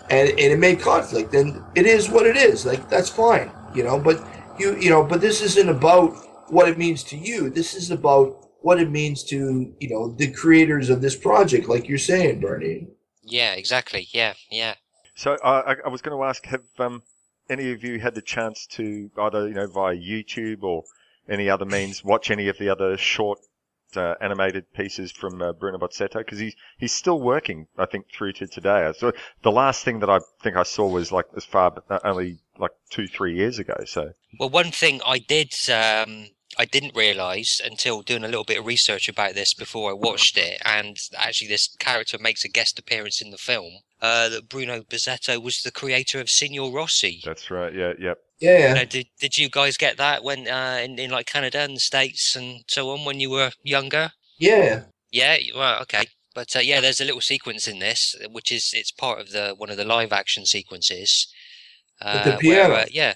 and, and it may conflict and it is what it is like that's fine you know but you you know but this isn't about what it means to you this is about what it means to you know the creators of this project like you're saying bernie Yeah, exactly. Yeah, yeah. So uh, I, I was going to ask, have um, any of you had the chance to either you know via YouTube or any other means watch any of the other short uh, animated pieces from uh, Bruno Bozzetto because he's he's still working. I think through to today. So the last thing that I think I saw was like as far uh, only like two three years ago. So Well, one thing I did, um, I didn't realise until doing a little bit of research about this before I watched it, and actually this character makes a guest appearance in the film. Uh, that Bruno Bizzetto was the creator of Signor Rossi. that's right. Yeah, yep. Yeah You know, did did you guys get that when uh, in, in like Canada and the States and so on when you were younger? yeah Yeah, you- well, okay. But uh, yeah, there's a little sequence in this, which is it's part of the one of the live action sequences. Uh, the piano. Where, uh, yeah,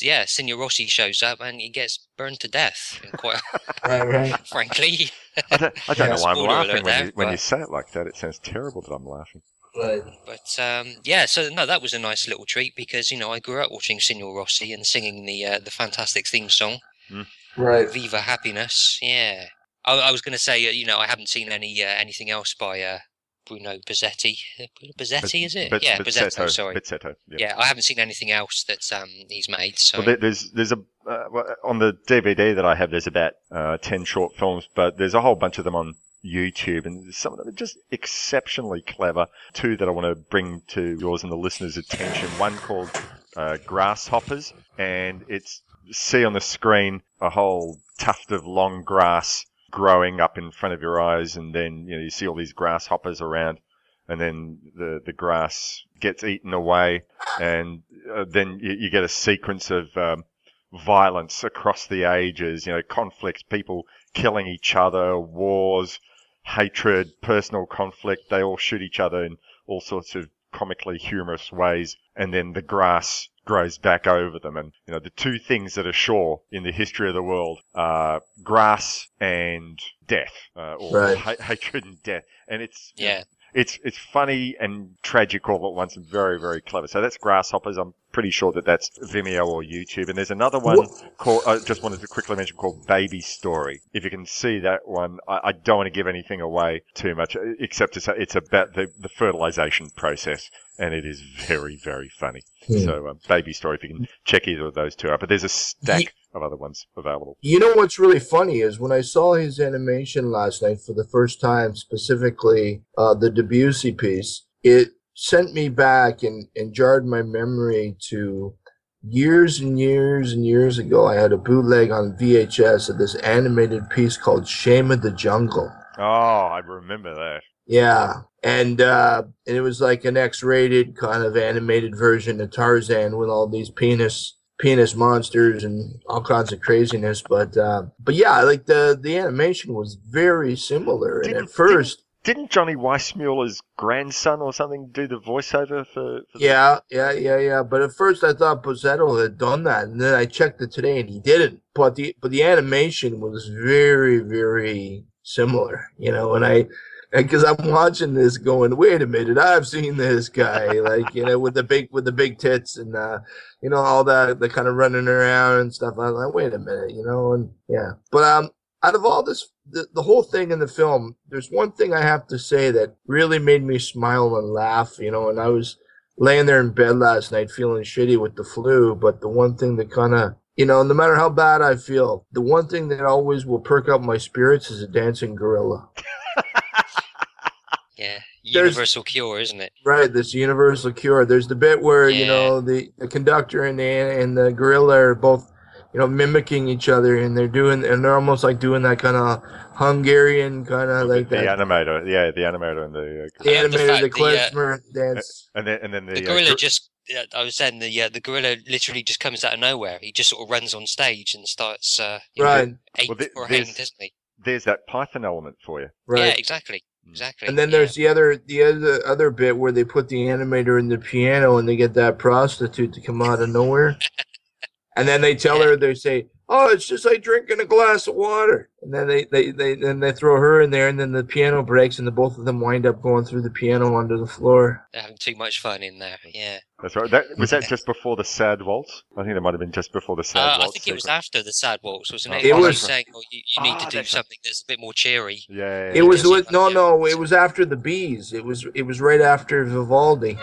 yeah. Signor Rossi shows up and he gets burned to death. Quite right right frankly, I don't, I don't Yeah. know why I'm laughing when there, you when you say it like that. It sounds terrible that I'm laughing. Right but um, yeah. So no, that was a nice little treat because you know I grew up watching Signor Rossi and singing the uh, the fantastic theme song right "Viva Happiness." Yeah, I, I was going to say uh, you know I haven't seen any uh, anything else by uh, Bruno Bizzetti. Uh, Bizzetti is it? Biz- yeah, Bizzetto, Bizzetto. Sorry. Bizzetto, yeah. Yeah, I haven't seen anything else that um he's made. So Well, there's there's a uh, on the DVD that I have. There's about uh, ten short films, but there's a whole bunch of them on YouTube, and some of them are just exceptionally clever. Two that I want to bring to yours and the listeners' attention. One called uh, Grasshoppers, and it's see on the screen a whole tuft of long grass growing up in front of your eyes, and then you know you see all these grasshoppers around, and then the the grass gets eaten away, and uh, then you, you get a sequence of um, violence across the ages. You know, conflicts, people killing each other, wars, hatred, personal conflict. They all shoot each other in all sorts of comically humorous ways, and then the grass grows back over them. And you know, the two things that are sure in the history of the world are grass and death, uh, or Right. ha- hatred and death. And it's yeah, it's it's funny and tragic all at once and very very clever. So that's Grasshoppers. I'm pretty sure that that's Vimeo or YouTube. And there's another one called I just wanted to quickly mention called Baby Story. If you can see that one, I, I don't want to give anything away too much, uh, except to say it's about the the fertilization process. And it is very, very funny. Hmm. So, uh, Baby Story, if you can check either of those two out. But there's a stack of other ones available. You know what's really funny is when I saw his animation last night for the first time, specifically uh, the Debussy piece, it sent me back and, and jarred my memory to years and years and years ago. I had a bootleg on VHS of this animated piece called Shame of the Jungle. Oh, I remember that. Yeah, and uh, and it was like an X-rated kind of animated version of Tarzan with all these penis penis monsters and all kinds of craziness. But uh, but yeah, like the the animation was very similar. And Didn't- at first, Didn't Johnny Weissmuller's grandson or something do the voiceover for? for the- yeah, yeah, yeah, yeah. But at first, I thought Bozzetto had done that, and then I checked it today, and he didn't. But the but the animation was very very similar, you know. And I because I'm watching this, going, "Wait a minute, I've seen this guy." like you know, with the big with the big tits and uh, you know all that, the kind of running around and stuff. I'm like, "Wait a minute," you know, and yeah. But um, out of all this, the, the whole thing in the film, there's one thing I have to say that really made me smile and laugh. You know, and I was laying there in bed last night feeling shitty with the flu, but the one thing that kind of you know, no matter how bad I feel, the one thing that always will perk up my spirits is a dancing gorilla. Yeah, There's- universal cure, isn't it? Right, this universal cure. There's the bit where you know the, the conductor and the and the gorilla are both, you know, mimicking each other, and they're doing and they're almost like doing that kind of Hungarian kind of like the that. animator, yeah, the animator and the, uh, The I love the animator, the the, uh, dance. and then and then the, The uh, gorilla just. Yeah, I was saying the uh, the gorilla literally just comes out of nowhere. He just sort of runs on stage and starts uh, you know, Right, eight Well, th- for a there's- hand, doesn't he? there's that Python element for you. right. Yeah, exactly, Mm. exactly. And then yeah. there's the other the other other bit where they put the animator in the piano and they get that prostitute to come out of nowhere. and then they tell her they say, "Oh, it's just like drinking a glass of water." And then they they they then they throw her in there and then the piano breaks and the both of them wind up going through the piano under the floor. They're having too much fun in there. Yeah. That's right. That, was that just before the sad waltz? I think that might have been just before the sad Uh, I think it was after the sad waltz, wasn't Oh, it? It It was was- saying, "Oh, you, you need Ah, to do that's something that's a bit more cheery." Yeah, yeah, It yeah. was Yeah. with no no, it was after the bees. It was it was right after Vivaldi.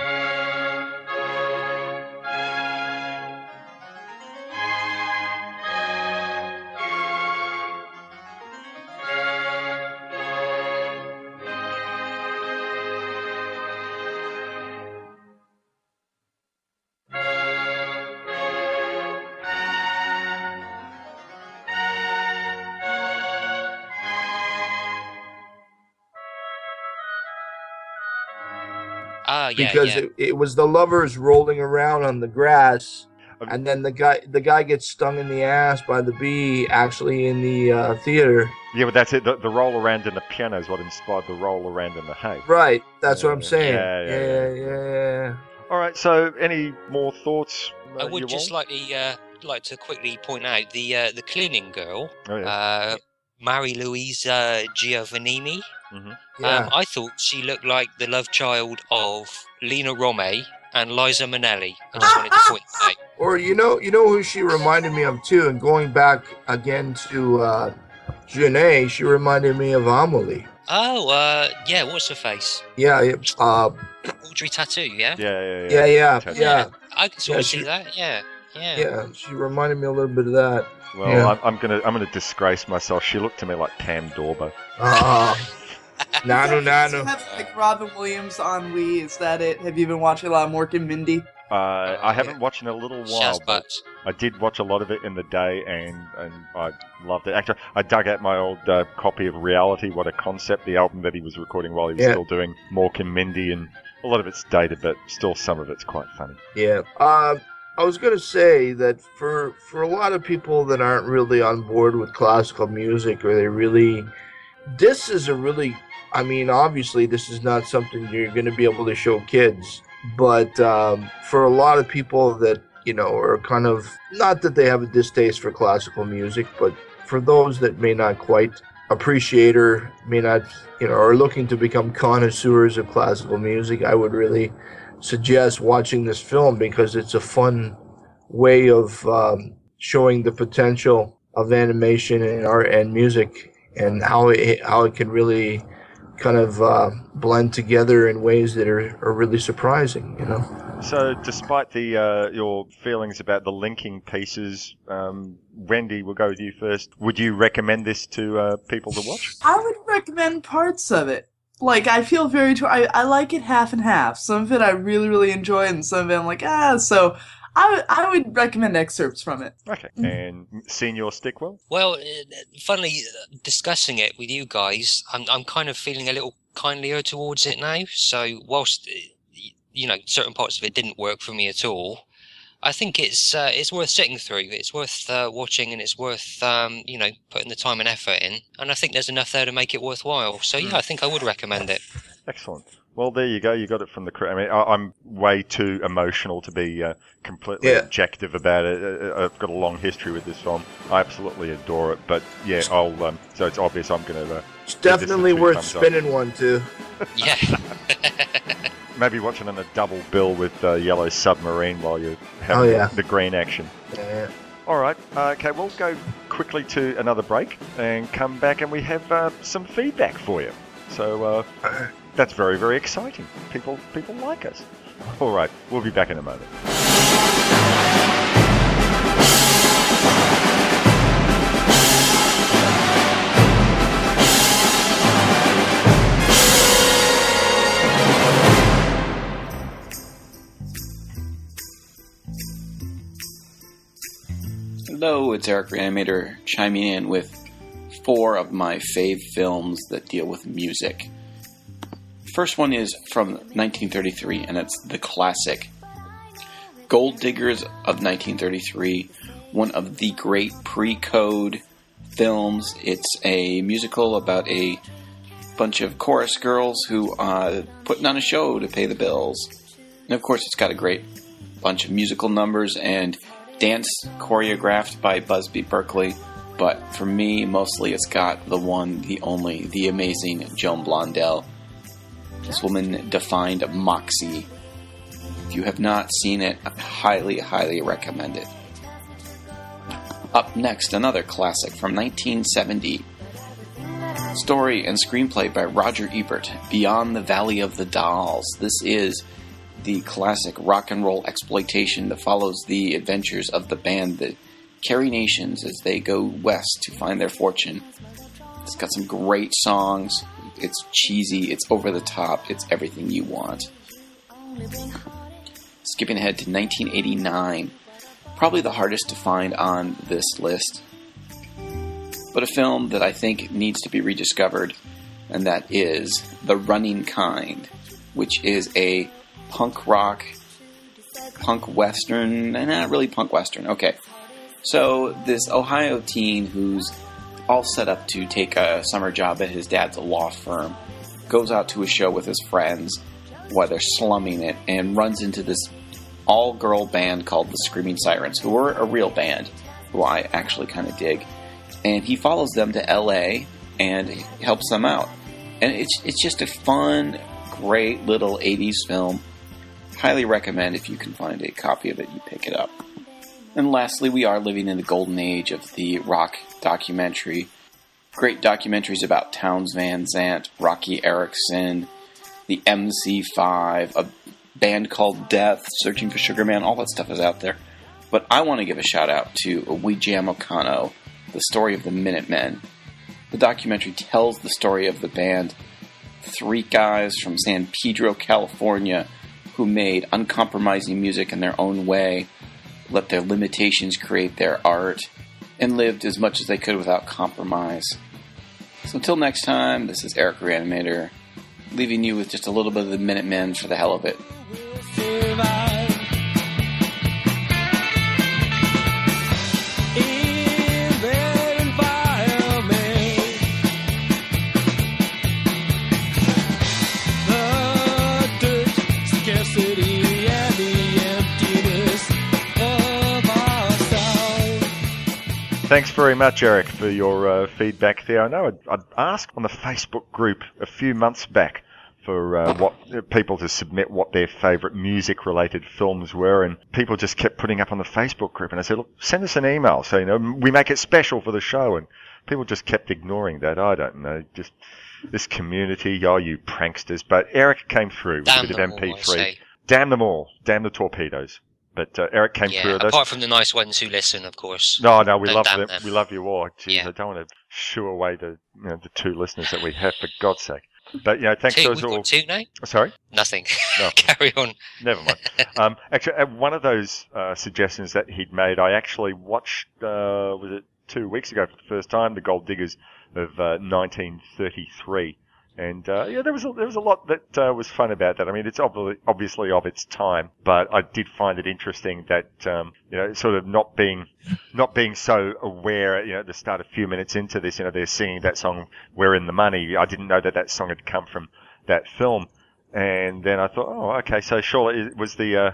Ah, yeah, because yeah. It, it was the lovers rolling around on the grass and then the guy the guy gets stung in the ass by the bee actually in the uh, theater Yeah, but that's it. The, the roll around in the piano is what inspired the roll around in the hay. right that's what i'm saying yeah, yeah yeah, yeah, yeah, yeah. All right. So, any more thoughts? I uh, would just all? like to uh, like to quickly point out the uh, the cleaning girl, Oh yeah. uh, Mary Louise uh, Giovannini. Mhm. Yeah. Um, I thought she looked like the love child of Lina Romay and Liza Minnelli. I just wanted to point that out. or you know you know who she reminded me of too and going back again to uh Jeunet, she reminded me of Amelie. Oh, uh, yeah. What's her face? Yeah, yeah, uh, Audrey Tautou. Yeah. yeah, yeah, yeah, yeah, Tautou. yeah, I can sort Yeah, of she- see that. Yeah. Yeah. yeah. She reminded me a little bit of that. Well, Yeah. I'm, I'm gonna I'm gonna disgrace myself. She looked to me like Pam Dawber. Uh, nano, Does it nano. have like Robin Williams on Wii? Is that it? Have you been watching a lot of Mork and Mindy? Uh, I haven't watched in a little while, but I did watch a lot of it in the day, and, and I loved it. Actually, I dug out my old uh, copy of Reality, What a Concept, the album that he was recording while he was Yeah. still doing Mork and Mindy, and a lot of it's dated, but still some of it's quite funny. Yeah. Uh, I was gonna say that for for a lot of people that aren't really on board with classical music, or they really, this is a really, I mean, obviously this is not something you're gonna be able to show kids, but um, for a lot of people that you know are kind of not that they have a distaste for classical music, but for those that may not quite appreciate or may not, you know, are looking to become connoisseurs of classical music, I would really suggest watching this film because it's a fun way of um, showing the potential of animation and art and music and how it how it can really kind of uh, blend together in ways that are, are really surprising you know So, despite the uh, your feelings about the linking pieces, um, Wendy, we'll go with you first. Would you recommend this to uh, people to watch? I would recommend parts of it. Like I feel very, tw- I I like it half and half. Some of it I really really enjoy, and some of it I'm like ah. So I would I would recommend excerpts from it. Okay. And Senior Stickwell? Well, uh, funnily uh, discussing it with you guys, I'm I'm kind of feeling a little kindlier towards it now. So whilst uh, you know certain parts of it didn't work for me at all, I think it's uh, it's worth sitting through. It's worth uh, watching, and it's worth um, you know putting the time and effort in. And I think there's enough there to make it worthwhile. So yeah, I think I would recommend it. Excellent. Well, there you go. You got it from the. cri- I mean, I, I'm way too emotional to be uh, completely Yeah. objective about it. Uh, uh, I've got a long history with this film. I absolutely adore it. But yeah, I'll. Um, so it's obvious I'm going to uh, It's definitely worth thumbs up. spinning one too. Yeah. Maybe watching on a double bill with uh, Yellow Submarine while you're having Oh, yeah. the green action. Yeah. All right. Uh, okay, we'll go quickly to another break and come back, and we have uh, some feedback for you. So uh, that's very, very exciting. People, people like us. All right, we'll be back in a moment. Hello, it's Eric Reanimator chiming in with four of my fave films that deal with music. First one is from 1933, and it's the classic Gold Diggers of 1933, one of the great pre code films. It's a musical about a bunch of chorus girls who are putting on a show to pay the bills. And of course, it's got a great bunch of musical numbers and dance choreographed by Busby Berkeley. But for me, mostly it's got the one, the only, the amazing Joan Blondell. This woman defined moxie. If you have not seen it, I highly, highly recommend it. Up next, another classic from 1970. Story and screenplay by Roger Ebert, Beyond the Valley of the Dolls. This is the classic rock and roll exploitation that follows the adventures of the band the Carrie Nations as they go west to find their fortune. It's got some great songs. It's cheesy, it's over the top, it's everything you want. Skipping ahead to 1989, probably the hardest to find on this list, but a film that I think needs to be rediscovered, and that is The Running Kind, which is a punk rock, punk western, and not really punk western. Okay. So, this Ohio teen who's all set up to take a summer job at his dad's law firm goes out to a show with his friends while they're slumming it and runs into this all girl band called the Screaming Sirens, who are a real band, who I actually kind of dig. And he follows them to LA and helps them out. And it's, it's just a fun, great little 80s film. Highly recommend if you can find a copy of it, you pick it up. And lastly, we are living in the golden age of the rock documentary. Great documentaries about Townes Van Zandt, Roky Erickson, the MC5, a band called Death, Searching for Sugar Man, all that stuff is out there. But I want to give a shout out to We Jam Econo, the story of the Minutemen. The documentary tells the story of the band, three guys from San Pedro, California, who made uncompromising music in their own way, let their limitations create their art, and lived as much as they could without compromise. So until next time, this is Eric Reanimator, leaving you with just a little bit of the Minutemen for the hell of it. Thanks very much, Eric, for your uh, feedback there. I know I'd, I'd asked on the Facebook group a few months back for uh, what people to submit what their favourite music-related films were, and people just kept putting up on the Facebook group. And I said, "Look, send us an email, so you know we make it special for the show." And people just kept ignoring that. I don't know, just this community, oh, you pranksters! But Eric came through with Damn a bit of MP3. say. Damn them all! Damn the torpedoes! But uh, Eric came Yeah, through apart from the nice ones who listen, of course. No, no, we Don't love them. them. We love you all. Jeez, I don't want to shoo away the you know, the two listeners that we have, for God's sake. But you know, thanks Two, to we've us got all. two now? Sorry. Nothing. No. Carry on. Never mind. um, actually, uh, one of those uh, suggestions that he'd made, I actually watched. Uh, was it two weeks ago for the first time? The Gold Diggers of uh, 1933. And uh, yeah, there was a, there was a lot that uh, was fun about that. I mean, it's obviously obviously of its time, but I did find it interesting that um, you know, sort of not being not being so aware. You know, at the start, a few minutes into this, you know, they're singing that song "We're in the Money." I didn't know that that song had come from that film, and then I thought, oh, okay, so surely it was the uh,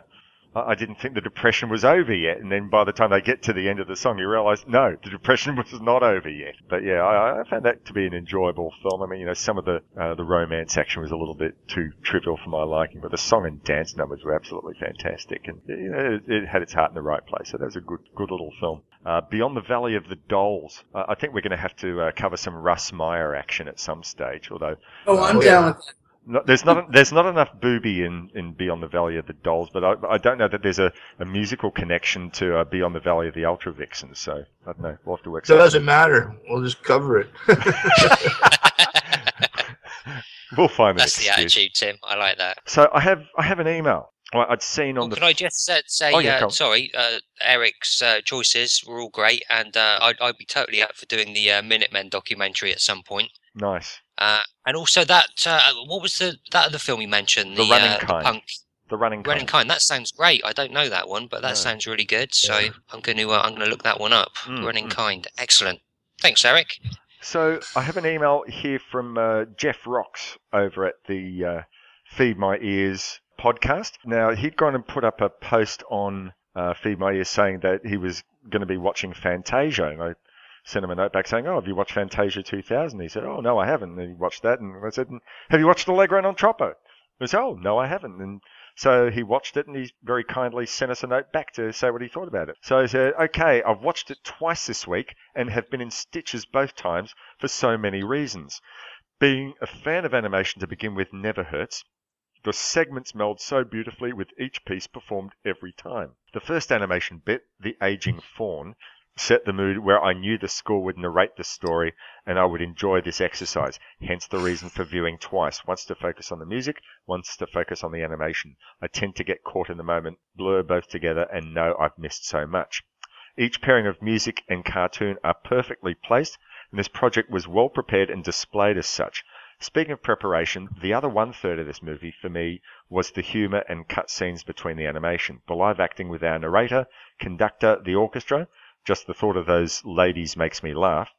I didn't think the depression was over yet. And then by the time they get to the end of the song, you realise no, the depression was not over yet. But yeah, I, I found that to be an enjoyable film. I mean, you know, some of the uh, the romance action was a little bit too trivial for my liking, but the song and dance numbers were absolutely fantastic, and you know, it, it had its heart in the right place. So that was a good good little film. Uh, Beyond the Valley of the Dolls. Uh, I think we're going to have to uh, cover some Russ Meyer action at some stage. Although, Oh, I'm uh, down with that. No, there's not there's not enough booby in, in Beyond the Valley of the Dolls, but I, I don't know that there's a, a musical connection to uh, Beyond the Valley of the Ultra Vixens. So I don't know. We'll have to work. So it doesn't matter. We'll just cover it. We'll find an That's the excuse. attitude, Tim. I like that. So I have I have an email. I'd seen on the Can I just uh, say, Oh, yeah, uh, sorry, uh, Eric's uh, choices were all great, and uh, I'd, I'd be totally up for doing the uh, Minutemen documentary at some point. nice Uh, and also that, uh, what was the that other film you mentioned? The The, Running uh, the Kind. punk the running Running Kind. Kind. That sounds great. I don't know that one, but that No. sounds really good. So Yeah. I'm going to uh, I'm going to look that one up. Mm, Running mm. Kind, excellent. Thanks, Eric. So I have an email here from uh, Jeff Rocks over at the uh, Feed My Ears podcast. Now he'd gone and put up a post on uh, Feed My Ears saying that he was going to be watching Fantasia, and I sent him a note back saying, "Oh, have you watched Fantasia 2000?" He said, "Oh, no, I haven't." And he watched that, and I said, "Have you watched Allegro non troppo?" He said, "Oh, no, I haven't." And so he watched it and he very kindly sent us a note back to say what he thought about it. So he said, Okay, I've watched it twice this week and have been in stitches both times for so many reasons. Being a fan of animation to begin with never hurts. The segments meld so beautifully with each piece performed every time. The first animation bit, The Aging Fawn, set the mood where I knew the score would narrate the story and I would enjoy this exercise. Hence the reason for viewing twice. Once to focus on the music, once to focus on the animation. I tend to get caught in the moment, blur both together and know I've missed so much. Each pairing of music and cartoon are perfectly placed and this project was well prepared and displayed as such. Speaking of preparation, the other one third of this movie for me was the humour and cut scenes between the animation, the live acting with our narrator, conductor, the orchestra, just the thought of those ladies makes me laugh,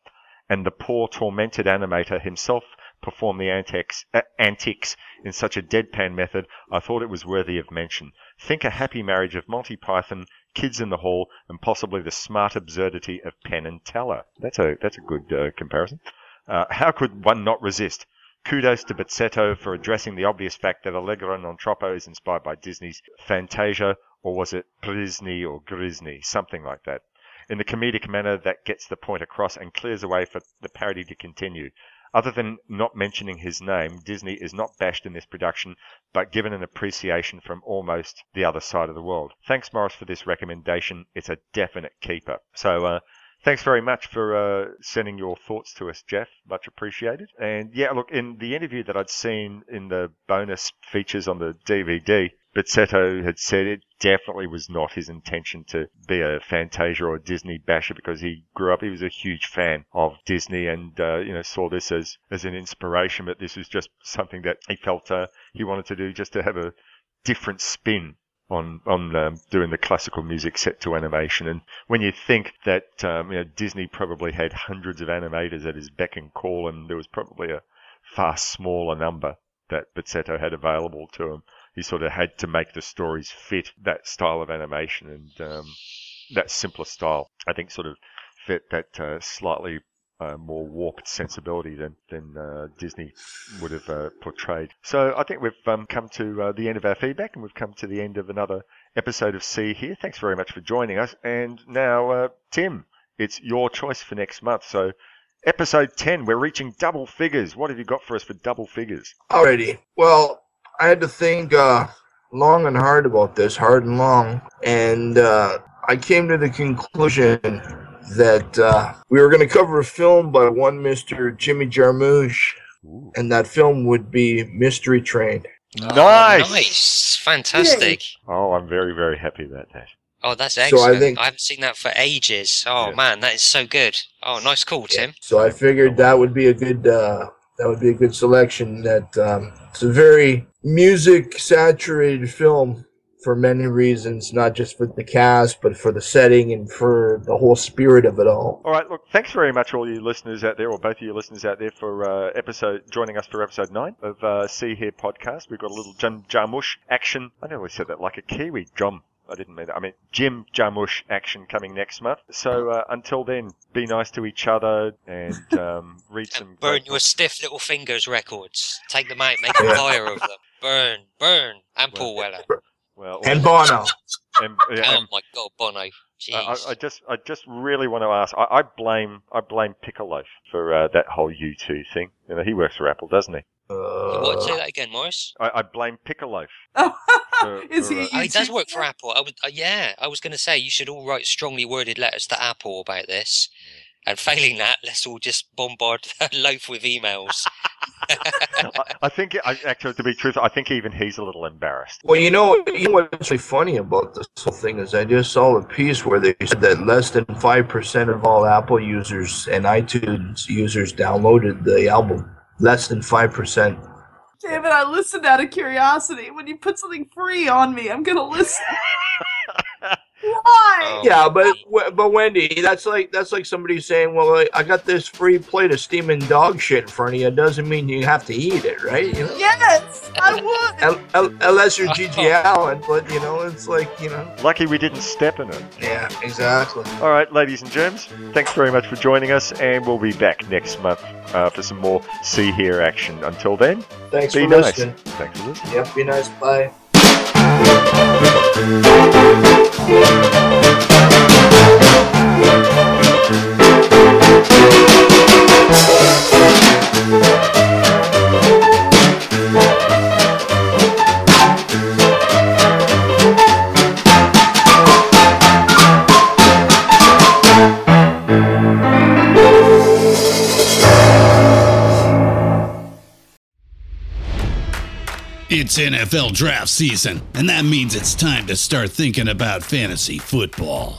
and the poor tormented animator himself perform the antics, uh, antics in such a deadpan method, I thought it was worthy of mention. Think a happy marriage of Monty Python, Kids in the Hall, and possibly the smart absurdity of Penn and Teller. That's a that's a good uh, comparison. Uh, how could one not resist? Kudos to Bozzetto for addressing the obvious fact that Allegro non troppo is inspired by Disney's Fantasia, or was it Prisny or Grisny, something like that, in the comedic manner that gets the point across and clears the way for the parody to continue. Other than not mentioning his name, Disney is not bashed in this production, but given an appreciation from almost the other side of the world. Thanks, Morris, for this recommendation. It's a definite keeper. So, uh, thanks very much for uh, sending your thoughts to us, Jeff. Much appreciated. And yeah, look, in the interview that I'd seen in the bonus features on the DVD, Bozzetto had said it definitely was not his intention to be a Fantasia or a Disney basher because he grew up, he was a huge fan of Disney and, uh, you know, saw this as, as an inspiration, but this was just something that he felt uh, he wanted to do just to have a different spin on on um, doing the classical music set to animation. And when you think that um, you know Disney probably had hundreds of animators at his beck and call, and there was probably a far smaller number that Bozzetto had available to him, he sort of had to make the stories fit that style of animation and um, that simpler style. I think sort of fit that uh, slightly uh, more warped sensibility than than uh, Disney would have uh, portrayed. So I think we've um, come to uh, the end of our feedback, and we've come to the end of another episode of See Here. Thanks very much for joining us. And now, uh, Tim, it's your choice for next month. So. Episode 10, we're reaching double figures. What have you got for us for double figures? Alrighty. Well, I had to think uh, long and hard about this, hard and long, and uh, I came to the conclusion that uh, we were going to cover a film by one Mr. Jimmy Jarmusch, and that film would be Mystery Train. Nice. Nice. Fantastic. Oh, I'm very, very happy about that. Oh, that's So I excellent. I, haven't seen that for ages. Oh man, that is so good. Oh, nice call, Tim. So I figured that would be a good uh, that would be a good selection. That um, it's a very music saturated film for many reasons, not just for the cast, but for the setting and for the whole spirit of it all. All right, look, thanks very much, all you listeners out there, or both of you listeners out there, for uh, episode joining us for episode nine of uh, See Here podcast. We've got a little Jam Jarmusch action. I nearly said that like a Kiwi drum. I didn't mean that. I mean Jim Jarmusch action coming next month. So uh, until then, be nice to each other and um, read some. Burn great your stiff little fingers records. Take them out, make a fire of them. Burn, burn. And Paul Weller. Well, And Bono. And, yeah, Oh and my God, Bono. I, Jeez. I- I just, I just really want to ask. I, I blame, I blame Piccolo for uh, that whole U2 thing. You know, he works for Apple, doesn't he? what? Say that again, Morris. I, I blame Piccolo. for- Is for, he? uh, he does work for Apple. I would, uh, yeah, I was going to say you should all write strongly worded letters to Apple about this. And failing that, let's all just bombard Loaf with emails. I, I think, I, actually, to be truthful, I think even he's a little embarrassed. Well, you know, you know what's really funny about this whole thing is I just saw a piece where they said that less than five percent of all Apple users and iTunes users downloaded the album. Less than five percent. Damn it! I listened out of curiosity. When you put something free on me, I'm gonna listen. Why? Yeah, but but Wendy, that's like that's like somebody saying, "Well, I- I got this free plate of steaming dog shit in front of you." It doesn't mean you have to eat it, right? You know, Yes, I would. Un- un- unless you're Gigi Allen, but you know, it's like you know. Lucky we didn't step in it. Yeah, exactly. All right, ladies and germs, thanks very much for joining us, and we'll be back next month uh, for some more See Here action. Until then, Thanks be for nice. listening. Thanks for listening. Yep, be nice. Bye. Thank you. NFL draft season, and that means it's time to start thinking about fantasy football.